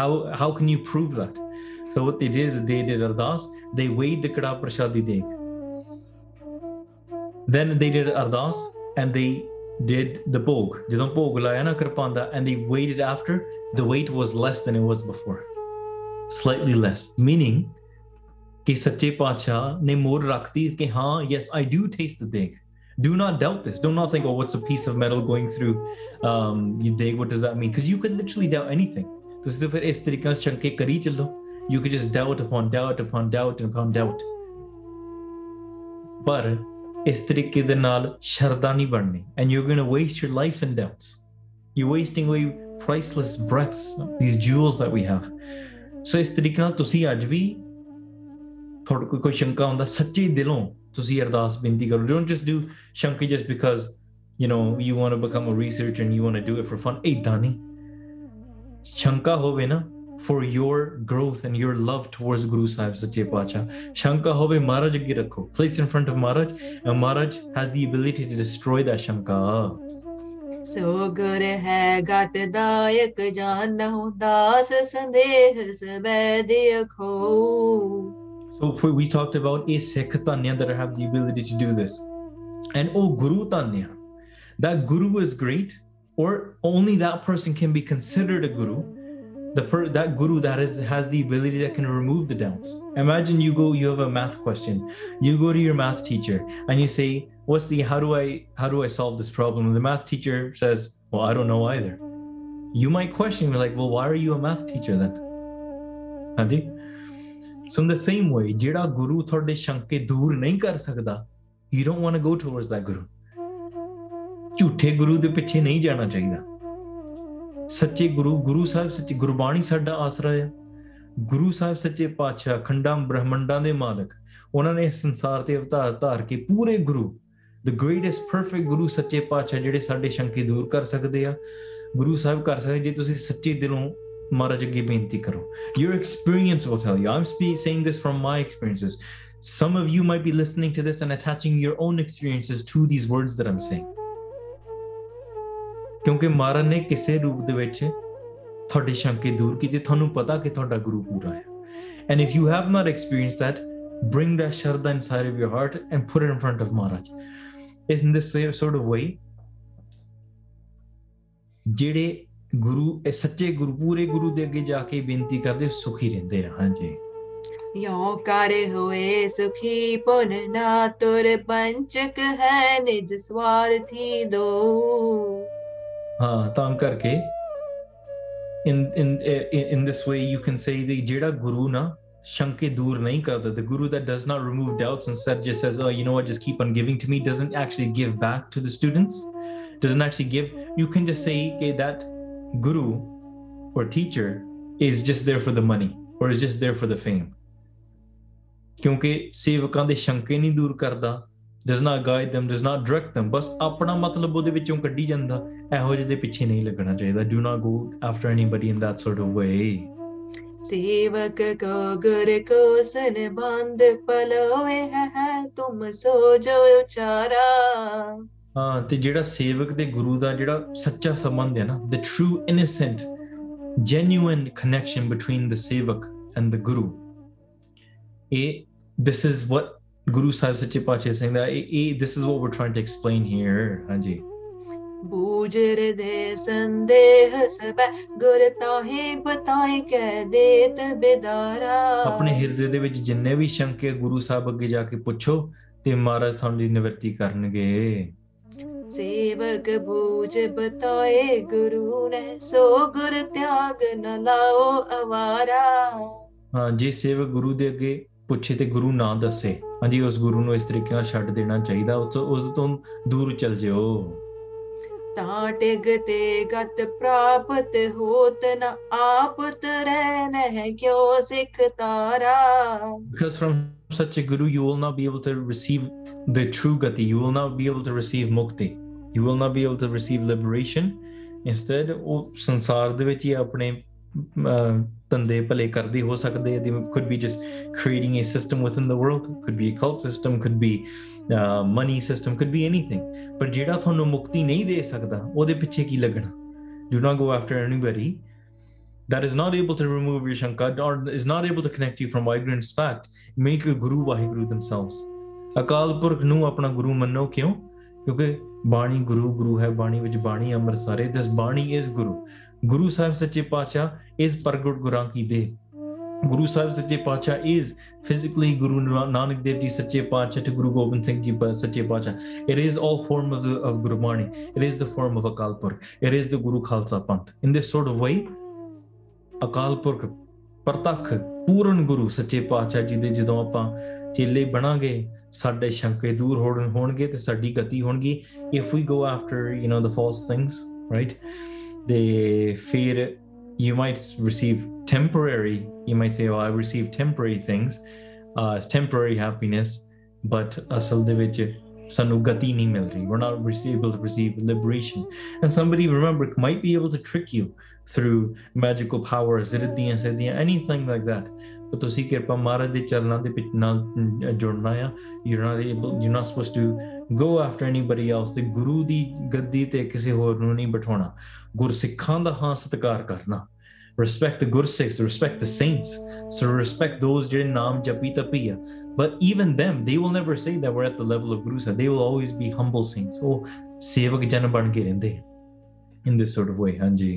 how how can you prove that so what they did is they did ardas they weighed the kada prasadi deg then they did ardas and they did the bog, did een bog karpanda, and they waited after, the weight was less than it was before. Slightly less. Meaning, yes I do taste the deg. Do not doubt this. Do not think, oh, what's a piece of metal going through um, you deg? What does that mean? Because you can literally doubt anything. You could just doubt upon doubt upon doubt upon doubt. But. ਇਸ ਤਰੀਕੇ ਦੇ ਨਾਲ ਸ਼ਰਧਾ ਨਹੀਂ ਬਣਨੀ and you're going to waste your life in doubts you're wasting away priceless breaths these jewels that we have so ਇਸ ਤਰੀਕੇ ਨਾਲ ਤੁਸੀਂ ਅੱਜ ਵੀ ਤੁਹਾਡੇ ਕੋਈ ਕੋਈ ਸ਼ੰਕਾ ਹੁੰਦਾ ਸੱਚੇ ਦਿਲੋਂ ਤੁਸੀਂ ਅਰਦਾਸ ਬੇਨਤੀ ਕਰੋ don't just do ਸ਼ੰਕੇ just because you know you want to become a researcher and you want to do it for fun ਏਦਾਂ ਨਹੀਂ ਸ਼ੰਕਾ ਹੋਵੇ ਨਾ for your growth and your love towards Guru Sahib Sache Pacha. Shanka hobe Maharaj ਅੱਗੇ ਰੱਖੋ. Place in front of Maharaj and Maharaj has the ability to destroy that Shanka. ਸੋ ਗੁਰ ਹੈ ਗਤ ਦਾਇਕ ਜਾਨਹੁ ਦਾਸ ਸੰਦੇਹ ਸਬੈ ਦੇਖੋ So for, we talked about a Sikh Tanya that have the ability to do this. And oh Guru Tanya, that Guru is great, or only that person can be considered a Guru. The per- that Guru that is has the ability that can remove the doubts. Imagine you go, you have a math question. You go to your math teacher and you say, What's the how do I how do I solve this problem? And the math teacher says, Well, I don't know either. You might question, you're like, Well, why are you a math teacher then? Handy? So in the same way, ਜਿਹੜਾ ਗੁਰੂ ਤੁਹਾਡੇ ਸ਼ੰਕੇ ਦੂਰ ਨਹੀਂ ਕਰ ਸਕਦਾ you don't want to go towards that guru ਝੂਠੇ ਗੁਰੂ ਦੇ ਪਿੱਛੇ ਨਹੀਂ ਜਾਣਾ ਚਾਹੀਦਾ ਸੱਚੇ ਗੁਰੂ ਗੁਰੂ ਸਾਹਿਬ ਸੱਚੀ ਗੁਰਬਾਣੀ ਸਾਡਾ ਆਸਰਾ ਹੈ ਗੁਰੂ ਸਾਹਿਬ ਸੱਚੇ ਪਾਤਸ਼ਾਹ ਖੰਡਾਂ ਬ੍ਰਹਮੰਡਾਂ ਦੇ ਮਾਲਕ ਉਹਨਾਂ ਨੇ ਸੰਸਾਰ ਤੇ ਅਵਤਾਰ ਧਾਰ ਕੇ ਪੂਰੇ ਗੁਰੂ ਦ ਗ੍ਰੇਟੈਸਟ ਪਰਫੈਕਟ ਗੁਰੂ ਸੱਚੇ ਪਾਤਸ਼ਾਹ ਜਿਹੜੇ ਸਾਡੇ ਸ਼ੰਕੇ ਦੂਰ ਕਰ ਸਕਦੇ ਆ ਗੁਰੂ ਸਾਹਿਬ ਕਰ ਸਕਦੇ ਜੇ ਤੁਸੀਂ ਸੱਚੇ ਦਿਲੋਂ ਮਹਾਰਾਜ ਅੱਗੇ ਬੇਨਤੀ ਕਰੋ your experience will tell you am speak saying this from my experiences some of you might be listening to this and attaching your own experiences to these words that I'm saying. ਕਿਉਂਕਿ ਮਾਰਨ ਨੇ ਕਿਸੇ ਰੂਪ ਦੇ ਵਿੱਚ ਤੁਹਾਡੇ ਸ਼ੰਕੇ ਦੂਰ ਕੀਤੇ ਤੁਹਾਨੂੰ ਪਤਾ ਕਿ ਤੁਹਾਡਾ ਗੁਰੂ ਪੂਰਾ ਹੈ and if you have not experience that bring that sharda inside of your heart and put it in front of Maharaj. It's in this same sort of way. ਜਿਹੜੇ ਗੁਰੂ ਇਹ ਸੱਚੇ ਗੁਰੂ ਪੂਰੇ ਗੁਰੂ ਦੇ ਅੱਗੇ ਜਾ ਕੇ ਬੇਨਤੀ ਕਰਦੇ ਸੁਖੀ ਰਹਿੰਦੇ ਆ ਹਾਂਜੀ ਯੋ ਕਰੇ ਹੋਏ ਸੁਖੀ ਪੁਨ ਨਾ ਤੁਰ ਪੰਚਕ ਹੈ ਨਿਜ ਸਵਾਰਥੀ ਦੋ ਹਾਂ ਤਾਂ ਕਰਕੇ in in in in this way you can say the ਜਿਹੜਾ ਗੁਰੂ ਨਾ ਸ਼ੰਕੇ ਦੂਰ ਨਹੀਂ ਕਰਦਾ the guru that does not remove doubts instead just says oh you know what just keep on giving to me doesn't actually give back to the students doesn't actually give you can just say okay that guru or teacher is just there for the money or is just there for the fame ਕਿਉਂਕਿ ਸੇਵਕਾਂ ਦੇ ਸ਼ੰਕੇ ਨਹੀਂ ਦੂਰ ਕਰਦਾ does not guide them does not direct them ਬਸ ਆਪਣਾ ਮਤਲਬ ਉਹਦੇ ਵਿੱਚੋਂ ਕੱਢੀ ਜਾਂਦਾ ਇਹੋ ਜਿਹੇ ਦੇ ਪਿੱਛੇ ਨਹੀਂ ਲੱਗਣਾ ਚਾਹੀਦਾ do not go after anybody in that sort of way सेवक को गुर को सन बंद पलोए है तुम सो जो उचारा ਹਾਂ ਤੇ ਜਿਹੜਾ ਸੇਵਕ ਤੇ ਗੁਰੂ ਦਾ ਜਿਹੜਾ ਸੱਚਾ ਸੰਬੰਧ ਹੈ ਨਾ the true innocent genuine connection between the sevak and the guru ਇਹ this is what ਗੁਰੂ ਸਾਹਿਬ ਸੱਚੇ ਪਾਤਸ਼ਾਹ ਸਿੰਘ ਦਾ ਇਹ this is what we are trying to explain here ਹਾਂਜੀ ਬੂਝ ਦੇ ਸੰਦੇਹ ਸਭ ਗੁਰ ਤੋਹੇ ਬਤਾਏ ਕਹਿ ਦੇ ਤਬੇਦਾਰਾ ਆਪਣੇ ਹਿਰਦੇ ਦੇ ਵਿੱਚ ਜਿੰਨੇ ਵੀ ਸ਼ੰਕੇ ਗੁਰੂ ਸਾਹਿਬ ਅੱਗੇ ਜਾ ਕੇ ਪੁੱਛੋ ਤੇ ਮਹਾਰਾਜ ਤੁਹਾਨੂੰ ਦੀ ਨਿਵਰਤੀ ਕਰਨਗੇ ਸੇਵਕ ਬੂਝ ਬਤਾਏ ਗੁਰੂ ਨੇ ਸੋ ਗੁਰ ਤਿਆਗ ਨ ਲਾਓ ਅਵਾਰਾ ਹਾਂ ਜੀ ਸੇਵਕ ਗੁਰੂ ਦੇ ਅੱਗੇ ਪੁੱਛੇ ਤੇ ਗੁਰੂ ਨਾ ਦੱਸੇ ਹਾਂਜੀ ਉਸ ਗੁਰੂ ਨੂੰ ਇਸ ਤਰੀਕੇ ਨਾਲ ਛੱਡ ਦੇਣਾ ਚਾਹੀਦਾ ਉਸ ਉਸ ਤੋਂ ਦੂਰ ਚਲ ਜਿਓ ਤਾਟ ਗਤੇ ਗਤ ਪ੍ਰਾਪਤ ਹੋਤ ਨ ਆਪਤ ਰਹਿ ਨਹਿ ਕਿਉ ਸਿਖ ਤਾਰਾ because from such a guru you will not be able to receive the true gati you will not be able to receive mukti you will not be able to receive liberation instead ਉਹ ਸੰਸਾਰ ਦੇ ਵਿੱਚ ਹੀ ਆਪਣੇ ਅਹ, ਧੰਦੇ ਭਲੇ ਕਰਦੇ ਹੋ ਸਕਦੇ ਆ they could be just creating a system within the world could be a cult system could be uh, money system could be anything ਪਰ ਜਿਹੜਾ ਤੁਹਾਨੂੰ ਮੁਕਤੀ ਨਹੀਂ ਦੇ ਸਕਦਾ ਉਹਦੇ ਪਿੱਛੇ ਕੀ ਲੱਗਣਾ do not go after anybody that is not able to remove your shanka or is not able to connect you from ignorance fact make a guru wahiguru themselves Akal Purakh ਨੂੰ ਆਪਣਾ ਗੁਰੂ ਮੰਨੋ ਕਿਉਂ ਕਿਉਂਕਿ ਬਾਣੀ ਗੁਰੂ ਗੁਰੂ ਹੈ ਬਾਣੀ ਵਿੱਚ ਬਾਣੀ ਅੰਮ੍ਰਿਤ ਸਾਰੇ ਦਿਸ ਬਾਣੀ ਇਸ ਗੁਰੂ ਗੁਰੂ ਸਾਹਿਬ ਸੱਚੇ ਪਾਤਸ਼ਾਹ ਇਸ ਪ੍ਰਗਟ ਗੁਰਾਂ ਕੀ ਦੇ ਗੁਰੂ ਸਾਹਿਬ ਸੱਚੇ ਪਾਤਸ਼ਾਹ is physically Guru Na- Nanak Dev Ji Sache Pacha to Guru Gobind Singh Ji Pa- Sache Pacha. It is all form of, the, of Guru Bani. It is the form of Akal Purkh. It is the Guru Khalsa Panth. In this sort of way, Akal Purakh ਪ੍ਰਤੱਖ ਪੂਰਨ ਗੁਰੂ ਸੱਚੇ ਪਾਤਸ਼ਾਹ ਜੀ ਦੇ ਜਦੋਂ ਆਪਾਂ ਚੇਲੇ ਬਣਾਂਗੇ ਸਾਡੇ ਸ਼ੰਕੇ ਦੂਰ ਹੋਣ ਹੋਣਗੇ ਤੇ ਸਾਡੀ ਗਤੀ ਹੋਣਗੀ if we go after you know the false things right they fear you might receive temporary you might say oh i received temporary things uh it's temporary happiness but ਅਸਲ ਦੇ ਵਿੱਚ ਸਾਨੂੰ ਗਤੀ ਨਹੀਂ ਮਿਲ ਰਹੀ we're not rece- able to receive liberation and somebody remember might be able to trick you through magical powers ਰਿੱਧੀਆਂ ਸਿੱਧੀਆਂ anything like that but ਤੁਸੀਂ ਕਿਰਪਾ ਮਹਾਰਾਜ ਦੇ ਚਰਨਾਂ ਦੇ ਵਿੱਚ ਨਾਲ ਅਮ, ਜੁੜਨਾ ਆ you're not able you're not supposed to go after anybody else ਤੇ ਗੁਰੂ ਦੀ ਗੱਦੀ ਤੇ ਕਿਸੇ ਹੋਰ ਨੂੰ ਨਹੀਂ ਬਿਠਾਉਣਾ ਗੁਰਸਿੱਖਾਂ ਦਾ ਹਾਂ ਸਤਿਕਾਰ ਕਰਨਾ respect the ਗੁਰਸਿੱਖs respect the saints so respect those ਜਿਹੜੇ ਨਾਮ ਜਪੀ ਤਪੀ ਆ but even them they will never say that we're at the level of guru Sahib they will always be humble saints ਉਹ ਸੇਵਕ ਜਨ ਬਣ ਕੇ ਰਹਿੰਦੇ in this sort of way ਹਾਂਜੀ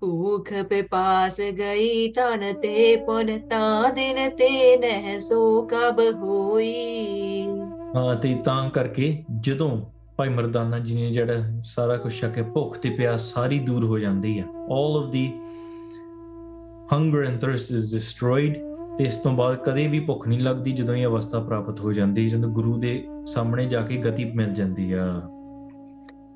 ਭੂਖ ਪਿਪਾਸ ਗਈ ਤਨ ਤੇ ਪੁਨ ਤਾ ਦਿਨ ਤੇ ਨਹਿ ਸੋ ਕਬ ਹੋਈ ਹਾਂ ਤੇ ਤਾਂ ਕਰਕੇ ਜਦੋਂ ਭਾਈ ਮਰਦਾਨਾ ਜੀ ਨੇ ਜਿਹੜਾ ਸਾਰਾ ਕੁਝ ਛਕੇ ਭੁੱਖ ਤੇ ਪਿਆਸ ਸਾਰੀ ਦੂਰ ਹੋ ਜਾਂਦੀ ਆ all of the hunger and thirst is destroyed ਤੇ ਇਸ ਤੋਂ ਬਾਅਦ ਕਦੇ ਵੀ ਭੁੱਖ ਨਹੀਂ ਲੱਗਦੀ ਜਦੋਂ ਇਹ ਅਵਸਥਾ ਪ੍ਰਾਪਤ ਹੋ ਜਾਂਦੀ ਜਦੋਂ ਗੁਰੂ ਦੇ ਸਾਹਮਣੇ ਜਾ ਕੇ ਗਤੀ ਮਿਲ ਜਾਂਦੀ ਆ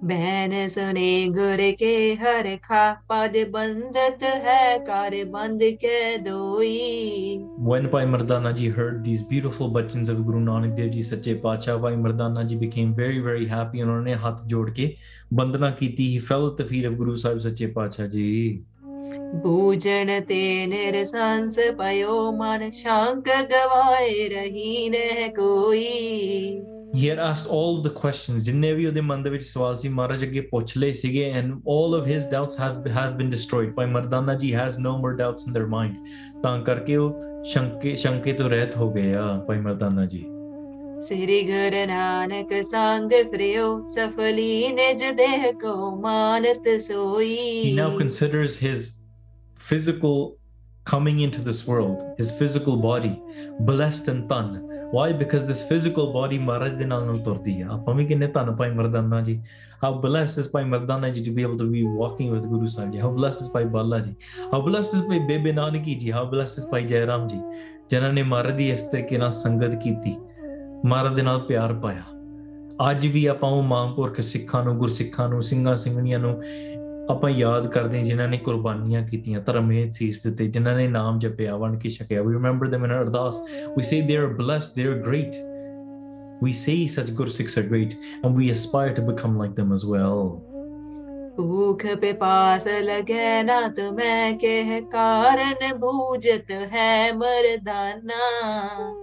बहन सुने गुर के हर खा पद बंधत है कार बंद के दोई When Bhai Mardana ji heard these beautiful bachans of Guru Nanak Dev ji Sache Pacha, Bhai Mardana ji became very very happy and उन्होंने हाथ जोड़ के वंदना की थी he fell at the feet of Guru Sahib Sache Pacha ji भूजन ते निरसांस पयो मन शांक गवाए रही न कोई he had asked all of the questions ਜਿੰਨੇ ਵੀ ਉਹਦੇ ਮਨ ਦੇ ਵਿੱਚ ਸਵਾਲ ਸੀ ਮਹਾਰਾਜ ਅੱਗੇ ਪੁੱਛ ਲਏ ਸੀਗੇ and all of his doubts have have been destroyed Bhai Mardana ji has no more doubts in their mind ਤਾਂ ਕਰਕੇ ਉਹ ਸ਼ੰਕੇ ਸ਼ੰਕੇ ਤੋਂ ਰਹਿਤ ਹੋ ਗਏ ਆ Bhai Mardana ji ਸ੍ਰੀ ਗੁਰੂ ਨਾਨਕ ਸੰਗ ਫਰਿਓ ਸਫਲੀ ਨਿਜ ਦੇਹ ਕੋ ਮਾਨਤ ਸੋਈ he now considers his physical coming into this world, his physical body, blessed and tan. Why? Because this physical body Maharaj de ਨਾਲ ਨਾਲ ਤੁਰਦੀ ਆ ਆਪਾਂ ਵੀ ਕਿੰਨੇ ਧੰਨ ਭਾਈ Mardana ji how blessed is Bhai Mardana ji to be able to be walking with Guru Sahib ji how blessed is Bhai Bala ji how blessed is Bhai Bebe Nanaki ji how blessed is ਭਾਈ ਜੈ ਰਾਮ ਜੀ ਜਿਨ੍ਹਾਂ ਨੇ ਮਹਾਰਾਜ ਦੀ ਇਸ ਤਰੀਕੇ ਨਾਲ ਸੰਗਤ ਕੀਤੀ ਮਹਾਰਾਜ ਦੇ ਨਾਲ ਪਿਆਰ ਪਾਇਆ ਅੱਜ ਵੀ ਆਪਾਂ ਉਹ ਮਹਾਂਪੁਰਖ ਸਿੱਖਾਂ ਨੂੰ ਗੁਰਸਿੱਖਾਂ ਨੂੰ ਸਿੰਘਾਂ ਸਿੰਘਣੀਆਂ ਨੂੰ We remember them in our ਅਰਦਾਸ we say they are blessed they are great we say such good sikhs are great and we aspire to become like them as well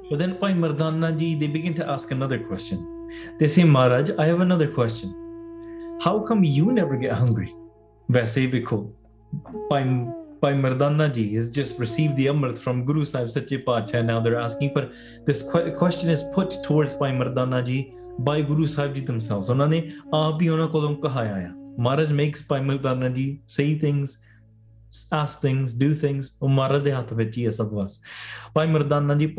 But then Bhai Mardana ji they begin to ask another question. They say, Maharaj, I have another question. How come you never get hungry? वैसे बिखो by Bhai Mardana ji has just received the Amrit from Guru Sahib Sache Pacha. Now they're asking, but this question is put towards Bhai Mardana ji by Guru Sahib ji themselves. उन्होंने आप ही उन्होंने कोलों कहा आया. Maharaj makes Bhai Mardana ji say things, ask things, do things. ਉਹ ਮਹਾਰਾਜ ਦੇ ਹੱਥ ਵਿੱਚ ਹੀ ਹੈ ਸਭ ਵਾਸ. ਭਾਈ Mardana ji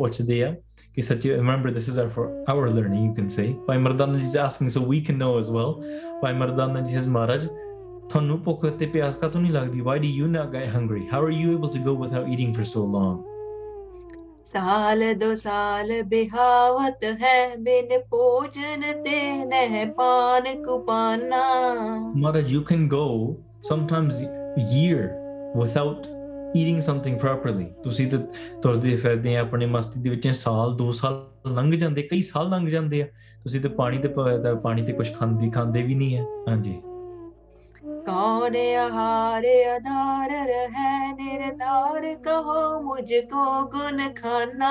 remember this is our for our learning you can say. by Mardana ji is asking so we can know as well. By Mardana ji is Maharaj ਤੁਹਾਨੂੰ ਭੁੱਖ ਤੇ ਪਿਆਸ ਕਦੋਂ ਨਹੀਂ ਲੱਗਦੀ why do you not get hungry how are you able to go without eating for so long ਸਾਲ ਦੋ ਸਾਲ ਬਿਹਾਵਤ ਹੈ ਬਿਨ ਭੋਜਨ ਤੇ ਨਹਿ ਪਾਨ ਕੁਪਾਨਾ mother you can go sometimes year without eating something properly ਤੁਸੀਂ ਤਾਂ ਤੁਰਦੇ ਫਿਰਦੇ ਆ ਆਪਣੇ ਮਸਤੀ ਦੇ ਵਿੱਚ ਸਾਲ ਦੋ ਸਾਲ ਲੰਘ ਜਾਂਦੇ ਕਈ ਸਾਲ ਲੰਘ ਜਾਂਦੇ ਆ ਤੁਸੀਂ ਤਾਂ ਪਾਣੀ ਤੇ ਪਾਣੀ ਤੇ ਕੁਝ ਖਾਂਦੀ ਖਾਂਦੇ ਵੀ ਨਹੀਂ ਆ ਹਾਂਜੀ कौन आहार आधार है निर्धार कहो मुझको गुण खाना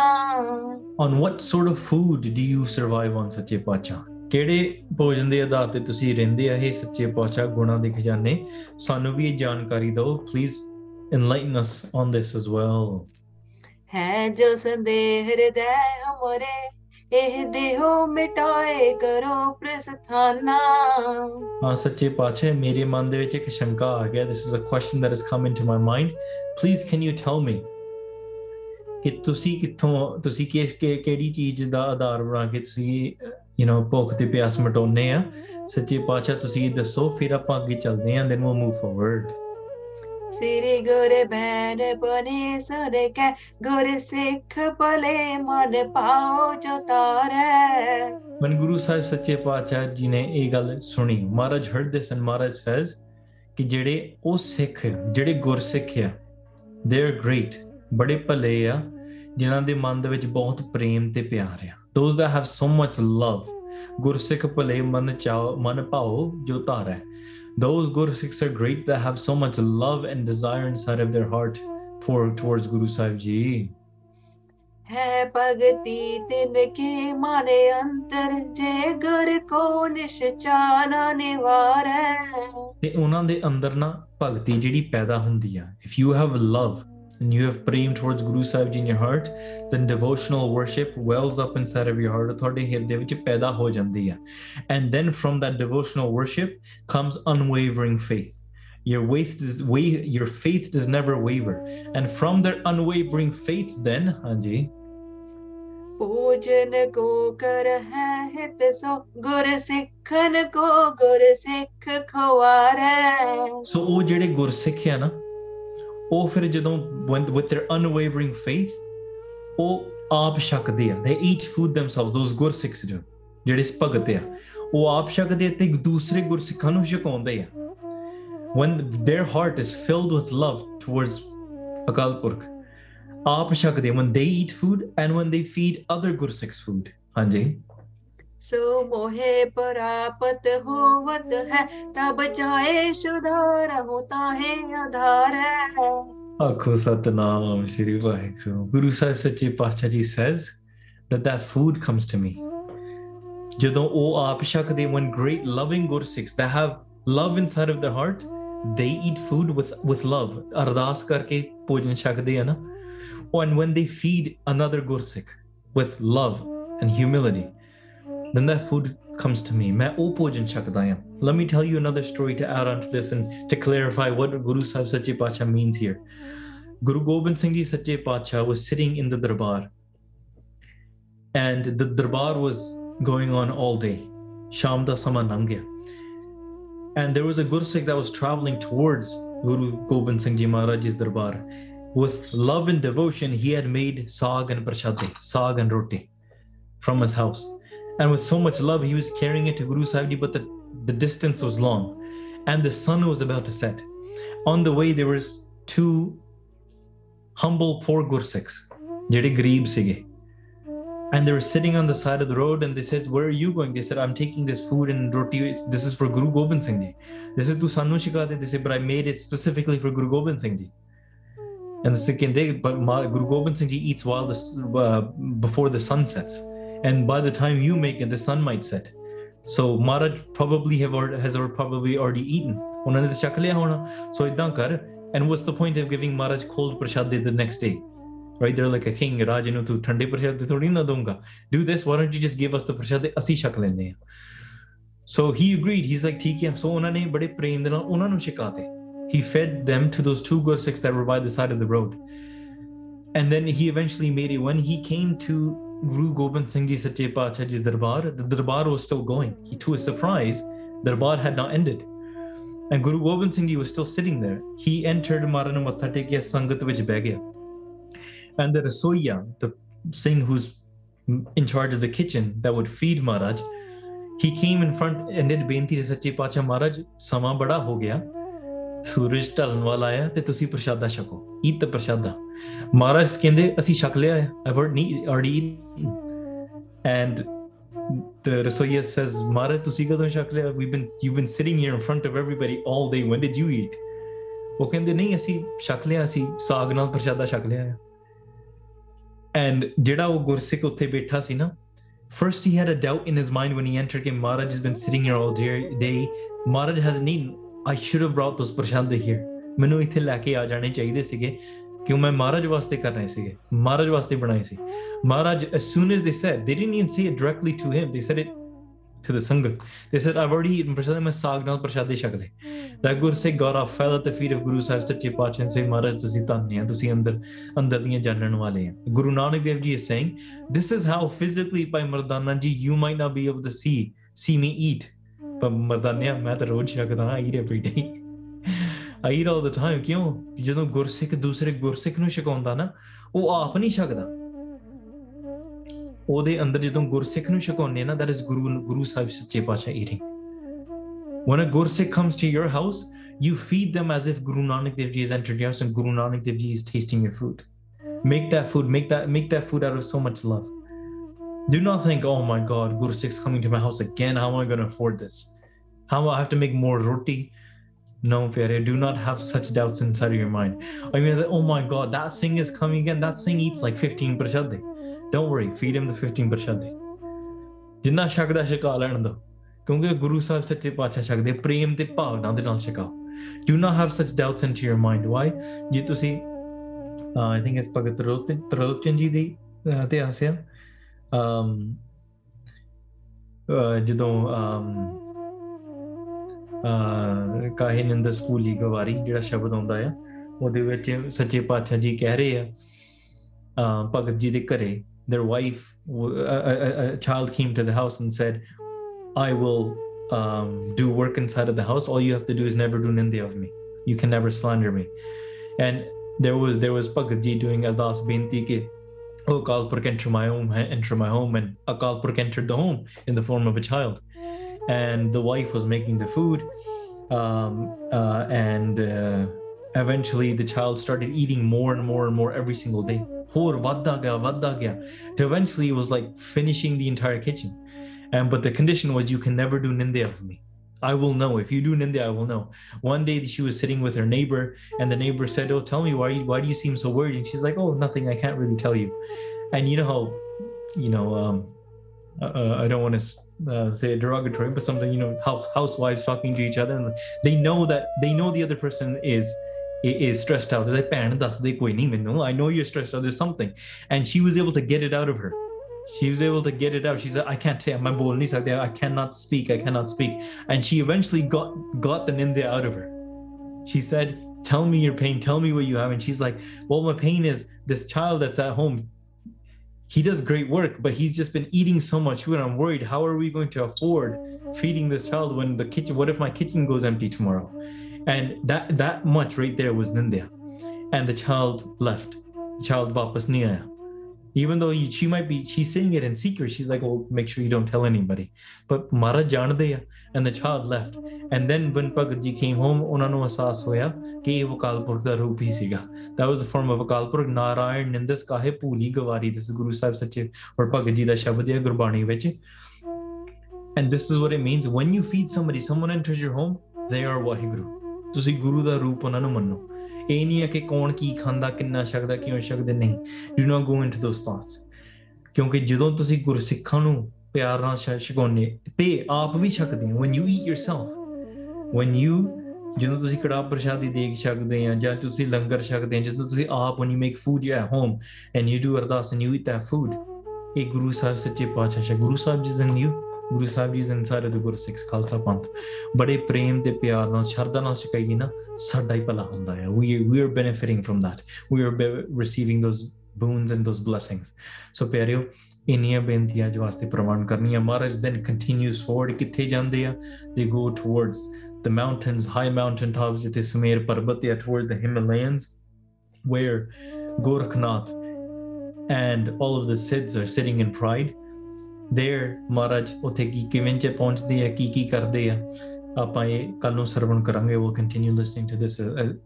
on what sort of food do you survive on ਸੱਚੇ ਪਾਤਸ਼ਾਹ ਕਿਹੜੇ ਭੋਜਨ ਦੇ ਆਧਾਰ ਤੇ ਤੁਸੀਂ ਰਹਿੰਦੇ ਆ ਇਹ ਸੱਚੇ ਪਾਤਸ਼ਾਹ ਗੁਣਾਂ ਦੇ ਖਜ਼ਾਨੇ ਸਾਨੂੰ ਵੀ ਇਹ ਜਾਣਕਾਰੀ ਦਿਓ please enlighten us on this as well है जो संदेह हृदय हमारे ਇਹ ਦੇਹੋ ਮਿਟਾਏ ਕਰੋ ਪ੍ਰਸਥਾਨਾ। ਹਾਂ, ਸੱਚੇ ਪਾਤਸ਼ਾਹ, ਮੇਰੇ ਮਨ ਦੇ ਵਿੱਚ ਇੱਕ ਸ਼ੰਕਾ ਆ ਗਿਆ। This is a question that is come into my mind please can you tell me ਕਿ ਤੁਸੀਂ ਕਿੱਥੋਂ, ਤੁਸੀਂ ਕਿ, ਕਿਹੜੀ ਚੀਜ਼ ਦਾ ਆਧਾਰ ਬਣਾ ਕੇ ਤੁਸੀਂ ਯੂ نو ਭੁੱਖ ਤੇ ਪਿਆਸ ਮਟਾਉਨੇ ਆ? ਸੱਚੇ ਪਾਤਸ਼ਾਹ, ਤੁਸੀਂ ਦੱਸੋ, ਫਿਰ ਆਪਾਂ ਅੱਗੇ ਚੱਲਦੇ ਆਂ ਦੈਨ ਵੀ ਮੂਵ ਫਾਰਵਰਡ ਸ੍ਰੀ ਗੁਰ ਬੈਰ ਬਨੇ ਸਰ ਕੈ ਗੁਰ ਸਿੱਖ ਭਲੇ ਮਨ ਪਾਉ ਜੋ ਤਾਰੈ। ਮਨ ਗੁਰੂ ਸਾਹਿਬ ਸੱਚੇ ਪਾਤਸ਼ਾਹ ਜੀ ਨੇ ਇਹ ਗੱਲ ਸੁਣੀ। ਮਹਾਰਾਜ ਹਰਦ ਦੇ ਸਨ, ਮਹਾਰਾਜ ਸੇਜ਼ ਕਿ ਜਿਹੜੇ ਉਹ ਸਿੱਖ ਜਿਹੜੇ ਗੁਰਸਿੱਖ ਆ ਦੇ ਆਰ ਗ੍ਰੇਟ ਬੜੇ ਭਲੇ ਆ, ਜਿਨ੍ਹਾਂ ਦੇ ਮਨ ਦੇ ਵਿੱਚ ਬਹੁਤ ਪ੍ਰੇਮ ਤੇ ਪਿਆਰ ਆ। Those that have so much love ਗੁਰਸਿੱਖ ਭਲੇ ਮਨ ਚਾਓ, ਮਨ ਭਾਓ ਜੋ ਧਾਰੈ ਹੈ those ਗੁਰਸਿੱਖs are great that have so much love and desire inside of their heart for towards Guru Sahib ji है भगति तिनके माने अंतर जे गुर को निश्चाना निवार है ਤੇ ਉਹਨਾਂ ਦੇ ਅੰਦਰ ਨਾ ਭਗਤੀ ਜਿਹੜੀ ਪੈਦਾ ਹੁੰਦੀ ਆ if you have love and you have prem towards Guru Sahib Ji in your heart, then devotional worship wells up inside of your heart. ਉਹ ਤੁਹਾਡੇ ਹਿਰਦੇ ਵਿੱਚ ਪੈਦਾ ਹੋ ਜਾਂਦੀ And then from that devotional worship comes unwavering faith. Your faith, does, your faith does never waver. And from their unwavering faith, then, Hanji, ਪੂਜਨ ਕੋ ਕਰ ਹੈ ਹਿਤ ਸੋ ਗੁਰ ਸਿੱਖਨ ਕੋ ਗੁਰ ਸਿੱਖ ਖਵਾਰੈ ਸੋ ਉਹ ਜਿਹੜੇ ਗੁਰਸਿੱਖ ਆ ਨਾ ਉਹ ਫਿਰ ਜਦੋਂ when- with their unwavering faith ਉਹ ਆਪ ਛਕਦੇ ਆ they eat food themselves those ਗੁਰਸਿੱਖs do ਜਿਹੜੇ ਇਸ ਭਗਤ ਆ ਉਹ ਆਪ ਛਕਦੇ ਆ ਤੇ ਇੱਕ ਦੂਸਰੇ ਗੁਰਸਿੱਖਾਂ ਨੂੰ ਛਕਾਉਂਦੇ ਆ when their heart is filled with love towards Akal Purakh ਆਪ ਛਕਦੇ when they eat food and when they feed other ਗੁਰਸਿੱਖs food ਹਾਂਜੀ सो मोहे परापत होवत है तब जाए सुधार होता है आधार है ਆਖੋ ਸਤਨਾਮ ਸ੍ਰੀ ਵਾਹਿਗੁਰੂ ਗੁਰੂ ਸਾਹਿਬ ਸੱਚੇ ਪਾਤਸ਼ਾਹ ਜੀ says that that food comes to me ਜਦੋਂ ਉਹ ਆਪ ਛਕਦੇ when great loving ਗੁਰਸਿੱਖs that have love inside of their heart they eat food with with love ਅਰਦਾਸ ਕਰਕੇ ਭੋਜਨ ਛਕਦੇ ਆ ਨਾ and when they feed another ਗੁਰਸਿੱਖ with love and humility then that food comes to me. Let me tell you another story to add on to this and to clarify what Guru Sahib Sache Pacha means here. Guru Gobind Singh Ji Sache Pacha was sitting in the darbar, and the darbar was going on all day. Sham da sama nangya. And there was a Gursikh that was traveling towards Guru Gobind Singh Ji Maharaj's darbar. With love and devotion, he had made saag and prashadi, saag and roti from his house. and with so much love he was carrying it to Guru Sahib Ji but the, the distance was long and the sun was about to set. On the way, there was two humble poor Gursikhs, ਜਿਹੜੇ ਗਰੀਬ ਸੀਗੇ. And they were sitting on the side of the road and they said, Where are you going? They said, I'm taking this food and roti. This is for Guru Gobind Singh Ji. They said, Tu sanu shikha de. They said, But I made it specifically for Guru Gobind Singh Ji. And the Sikh they, but Ma- Guru Gobind Singh Ji eats while the, s- uh, before the sun sets. And by the time you make it, the sun might set. So Maharaj probably have already, has already probably already eaten. ਉਹਨਾਂ ਨੇ ਤਾਂ ਛਕ ਲਿਆ ਹੋਣਾ ਸੋ ਇਦਾਂ ਕਰ and what's the point of giving Maharaj cold prashad the next day right they're like a king ਰਾਜੇ ਨੂੰ ਤੂੰ ਠੰਡੇ ਪ੍ਰਸ਼ਾਦ ਥੋੜੀ ਨਾ ਦਊਂਗਾ do this why don't you just give us the prashad ਅਸੀਂ ਛਕ ਲੈਂਦੇ ਆ so he agreed he's like ਠੀਕ ਹੈ so ਉਹਨਾਂ ਨੇ ਬੜੇ ਪ੍ਰੇਮ ਦੇ ਨਾਲ ਉਹਨਾਂ ਨੂੰ ਛਕਾਤੇ he fed them to those two Gursikhs that were by the side of the road and then he eventually made it when he came to Guru Gobind Singh Ji Sache Pachaji's darbar, the darbar was still going. He, to his surprise, darbar had not ended. And Guru Gobind Singh Ji was still sitting there. He entered Marana Mathatekiya Sangat Vij Begya. And the Rasoya, the Singh who's in charge of the kitchen that would feed Maharaj, he came in front and did benti to Sache Pacha Maharaj, Sama Bada Ho Gaya, Suraj Talan Wala Aya, Te Tusi Prashada Shako, Eat the Prashada. ਮਹਾਰਾਜ ਕਹਿੰਦੇ ਅਸੀਂ ਛਕ ਲਿਆ ਹੈ I've heard ਨੀ already and the Rasoya says, Mara, ਤੁਸੀਂ ਕਦੋਂ ਛਕ ਲਿਆ? We've been, you've been sitting here in front of everybody all day. When did you eat? ਉਹ ਕਹਿੰਦੇ ਨਹੀਂ ਅਸੀਂ ਛਕ ਲਿਆ ਅਸੀਂ ਸਾਗ ਨਾਲ ਪ੍ਰਸ਼ਾਦਾ ਛਕ ਲਿਆ ਹੈ ਐਂਡ ਜਿਹੜਾ ਉਹ ਗੁਰਸਿੱਖ ਉੱਥੇ ਬੈਠਾ ਸੀ ਨਾ first he had a doubt in his mind when he enter ਕਿ Maharaj has been sitting here all day Maharaj has need I should have brought those ਪ੍ਰਸ਼ਾਦੇ ਹੇਅਰ ਮੈਨੂੰ ਇੱਥੇ ਲੈ ਕੇ ਆ ਜਾਣੇ ਚਾਹੀਦੇ ਸੀਗੇ ਕਿਉਂ ਮੈਂ ਮਹਾਰਾਜ ਵਾਸਤੇ ਕਰ ਰਹੇ ਸੀਗੇ ਮਹਾਰਾਜ ਵਾਸਤੇ ਬਣਾਏ ਸੀ ਮਹਾਰਾਜ as soon as they said they didn't even say it directly to him they said it to the sangat they said I've already eaten prasad ਮੈਂ ਸਾਗ ਨਾਲ ਪ੍ਰਸ਼ਾਦੇ ਛਕ ਲਏ that Gursikh got off fell at the feet of Guru Sahib ਸੱਚੇ ਪਾਤਸ਼ਾਹ and say ਮਹਾਰਾਜ ਤੁਸੀਂ ਧੰਨ ਆ ਤੁਸੀਂ ਅੰਦਰ ਅੰਦਰ ਦੀਆਂ ਜਾਣਨ ਵਾਲੇ ਆ Guru Nanak Dev Ji is saying this is how physically by Mardana ji you might not be able to see see me eat ਪਰ ਮਰਦਾਨਿਆ ਮੈਂ ਤਾਂ ਰੋਜ਼ ਛਕਦਾ I eat every day I eat all the time ਕਿਉਂ ਜਦੋਂ ਗੁਰਸਿੱਖ ਦੂਸਰੇ ਗੁਰਸਿੱਖ ਨੂੰ ਛਕਾਉਂਦਾ ਨਾ ਉਹ ਆਪ ਨਹੀਂ ਛਕਦਾ ਉਹਦੇ ਅੰਦਰ ਜਦੋਂ ਗੁਰਸਿੱਖ ਨੂੰ ਛਕਾਉਂਦੇ ਨਾ that is ਗੁਰੂ ਗੁਰੂ ਸਾਹਿਬ ਸੱਚੇ ਪਾਤਸ਼ਾਹ eating when a gursikh comes to your house you feed them as if guru nanak dev ji has entered your house and guru nanak dev ji is tasting your food make that food make that make that food out of so much love do not think oh my god gursikh's coming to my house again how am i going to afford this how am i have to make more roti No, Pyare, do not have such doubts inside of your mind. I mean, oh my God, that Singh is coming again. That Singh eats like 15 prashade. Don't worry, feed him the 15 prashade. ਜਿੰਨਾ ਛਕਦਾ ਛਕਾ ਲੈਣ ਦੋ ਕਿਉਂਕਿ ਗੁਰੂ ਸਾਹਿਬ ਸੱਚੇ ਪਾਤਸ਼ਾਹ ਛਕਦੇ ਪ੍ਰੇਮ ਤੇ ਭਾਵਨਾ ਦੇ ਨਾਲ ਛਕਾਓ do not have such doubts into your mind why ਜੇ ਤੁਸੀਂ ਆਈ ਥਿੰਕ ਇਸ ਭਗਤ ਤਰੋਚਨ ਤਰੋਚਨ ਜੀ ਦੀ ਅਹ, ਇਤਿਹਾਸ ਆ um ਅਹ, ਜਦੋਂ um ਅਹ ਕਾਹੇ ਨਿੰਦ ਸਕੂਲੀ ਗਵਾਰੀ ਜਿਹੜਾ ਸ਼ਬਦ ਆਉਂਦਾ ਆ ਉਹਦੇ ਵਿੱਚ ਸੱਚੇ ਪਾਤਸ਼ਾਹ ਜੀ ਕਹਿ ਰਹੇ ਆ ਭਗਤ ਜੀ ਦੇ ਘਰੇ their wife a, a, a child came to the house and said i will um, do work inside of the house. All you have to do is never do nindya of me. You can never slander me. And there was there was Bhagat Ji doing Ardas Binti ke, oh Akal Purkh entered my home entered my home and Akal Purkh entered the home in the form of a child and the wife was making the food. Um, uh, and uh, eventually the child started eating more and more and more every single day. To eventually it was like finishing the entire kitchen. And but the condition was you can never do nindya of me. I will know. If you do nindya, I will know. One day she was sitting with her neighbor, and the neighbor said, Oh, tell me why you, why do you seem so worried? And she's like, Oh, nothing, I can't really tell you. And you know how, you know, um, uh, uh I don't want to uh, say derogatory, but something you know house, housewives talking to each other, and they know that they know the other person is is stressed out. They're like, "Pan, they even know. I know you're stressed out. There's something," and she was able to get it out of her. She was able to get it out. She said, "I can't say my bolni there. I cannot speak. I cannot speak." And she eventually got got the ninda out of her. She said, "Tell me your pain. Tell me what you have." And she's like, "Well, my pain is this child that's at home he does great work, but he's just been eating so much food. I'm worried. How are we going to afford feeding this child when the kitchen? What if my kitchen goes empty tomorrow? And that that much right there was Nindya, and the child left. The child vapas nahi aaya even though he, she might be she's saying it in secret. She's like oh make sure you don't tell anybody. But mara and the child left. And then when ji came home ਉਹਨਾਂ ਨੂੰ ਅਹਿਸਾਸ ਹੋਇਆ ਕਿ that was the form of a Narayan ਨਿੰਦਸ ਕਾਹੇ ਭੂਲੀ ਗਵਾਰੀ this is guru Sahib ਸੱਚੇ "Or Bhagat da ਦਾ ਸ਼ਬਦ ਹੈ and this is what it means. When you feed somebody someone enters your home they are waheguru ਤੁਸੀਂ ਗੁਰੂ ਦਾ ਰੂਪ ਉਹਨਾਂ ਨੂੰ ਮੰਨੋ ਇਹ ਨਹੀਂ ਹੈ ਕਿ ਕੌਣ ਕੀ ਖਾਂਦਾ, ਕਿੰਨਾ ਛਕਦਾ, ਕਿਉਂ ਛਕਦੇ? ਨਹੀਂ। Do not go into those thoughts ਕਿਉਂਕਿ ਜਦੋਂ ਤੁਸੀਂ ਗੁਰਸਿੱਖਾਂ ਨੂੰ ਪਿਆਰ ਨਾਲ ਛਕਾਉਂਦੇ, ਤੇ ਆਪ ਵੀ ਛਕਦੇ ਹੋ when you eat yourself when you ਜਦੋਂ ਤੁਸੀਂ ਕੜਾ ਪ੍ਰਸ਼ਾਦੀ ਦੇਖ ਸਕਦੇ ਆ, ਜਾਂ ਤੁਸੀਂ ਲੰਗਰ ਛਕਦੇ ਆ, ਜਦੋਂ ਤੁਸੀਂ ਆਪ when you make food you at home and you do ardas and you eat that food ਇਹ ਗੁਰੂ ਸਾਹਿਬ ਸੱਚੇ ਪਾਤਸ਼ਾਹ, ਗੁਰੂ ਸਾਹਿਬ ਜੀ ਜ਼ੰਗ ਯੂ ਗੁਰੂ ਸਾਹਿਬ ਜੀ ਸੰਸਾਰੇ ਦੇ ਗੁਰਸਿੱਖ ਖਾਲਸਾ ਪੰਥ। ਬੜੇ ਪ੍ਰੇਮ ਤੇ ਪਿਆਰ ਨਾਲ ਸ਼ਰਧਾ ਨਾਲ ਸਿਖਾਈਏ ਨਾ ਸਾਡਾ ਹੀ ਭਲਾ ਹੁੰਦਾ ਹੈ we we are benefiting from that we are receiving those boons and those blessings. So ਪਿਆਰਿਓ ਇੰਨੀਆਂ ਬੇਨਤੀਆਂ ਜੋ ਵਾਸਤੇ ਪ੍ਰਵਾਨ ਕਰਨੀਆਂ। ਮਹਾਰਾਜ ਦਿਨ ਕੰਟੀਨਿਊਸ ਫੋਰਡ ਕਿੱਥੇ ਜਾਂਦੇ ਆ? They go towards the mountains high mountain tops it is sumer parbat yeah, towards the himalayas where Gorakhnath and all of the sids are sitting in pride. ਦੇਰ ਮਹਾਰਾਜ ਉਥੇ ਕੀ ਕਿਵੇਂ ਚ ਪਹੁੰਚਦੇ ਆ ਕੀ ਕੀ ਕਰਦੇ ਆ ਆਪਾਂ ਇਹ ਕੱਲ ਨੂੰ ਸਰਵਣ ਕਰਾਂਗੇ we continue listening to this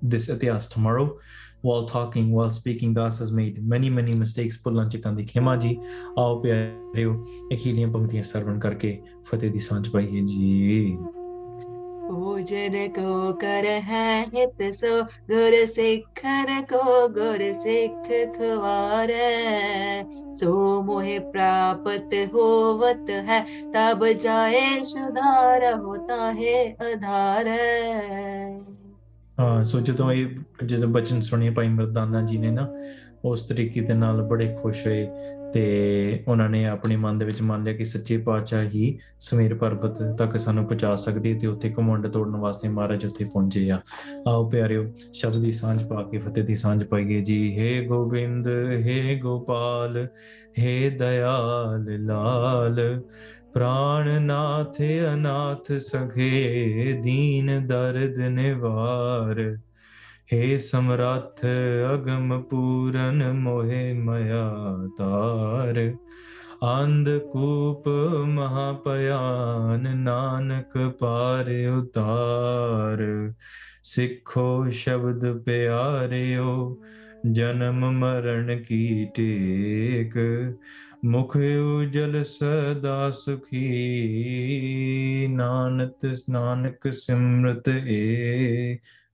this itihas tomorrow while talking while speaking das has made many many mistakes ਪੁੱਲਾਂ ਚ ਕੰਦੀ ਖਿਮਾ ਜੀ ਆਓ ਪਿਆਰਿਓ ਇਹ ਹੀ ਦੀਆਂ ਪੰਕਤੀਆਂ ਸਰਵਣ ਕਰਕੇ ਫਤਿਹ ਦੀ ਸਾਂਝ ਪਾਈਏ ਜੀ ਭੋਜਨ ਕੋ ਕਰ ਹੈ ਹਿਤ ਸੋ ਗੁਰ ਸਿੱਖਰ ਕੋ ਗੁਰ ਸਿੱਖ ਖਵਾਰੈ ਸੋ ਮੋਹਿ ਪ੍ਰਾਪਤ ਹੋਵਤ ਹੈ ਤਬ ਜਾਏ ਸੁਧਾਰ ਹੋਤਾ ਹੈ ਅਧਾਰੈ ਹਾਂ ਸੋ ਜਦੋਂ ਇਹ ਜਦੋਂ ਬਚਨ ਸੁਣੇ ਭਾਈ ਮਰਦਾਨਾ ਜੀ ਨੇ ਨਾ ਉਸ ਤਰੀਕੇ ਦੇ ਨਾਲ ਬੜੇ ਖੁਸ਼ ਹੋਏ ਤੇ ਉਹਨਾਂ ਨੇ ਆਪਣੇ ਮਨ ਦੇ ਵਿੱਚ ਮੰਨ ਲਿਆ ਕਿ ਸੱਚੇ ਪਾਤਸ਼ਾਹ ਹੀ ਸਮੇਰ ਪਰਬਤ ਤੱਕ ਸਾਨੂੰ ਪਹੁੰਚਾ ਸਕਦੇ ਤੇ ਉੱਥੇ ਘਮੰਡ ਤੋੜਨ ਵਾਸਤੇ ਮਹਾਰਾਜ ਉੱਥੇ ਪਹੁੰਚੇ ਆ। ਆਓ ਪਿਆਰਿਓ, ਸ਼ਬਦ ਦੀ ਸਾਂਝ ਪਾ ਕੇ, ਫਤਿਹ ਦੀ ਸਾਂਝ ਪਾਈਏ ਜੀ। ਹੇ ਗੋਬਿੰਦ, ਹੇ ਗੋਪਾਲ, ਹੇ ਦਇਆਲ ਲਾਲ ਪ੍ਰਾਣਨਾਥ ਅਨਾਥ ਸਖੇ, ਦੀਨ ਦਰਦ ਨਿਵਾਰ। हे समराथ अगम पूरन मोहे मया तार आंधकूप महापयान नानक पार उतार ਸਿੱਖੋ ਸ਼ਬਦ ਪਿਆਰਿਓ, ਜਨਮ ਮਰਨ ਕੀ ਟੇਕ। ਮੁਖ ਉਜਲ ਸਦਾ ਸੁਖੀ ਨਾਨਕ ਨਾਨਕ ਸਿਮਰਤ ਏ।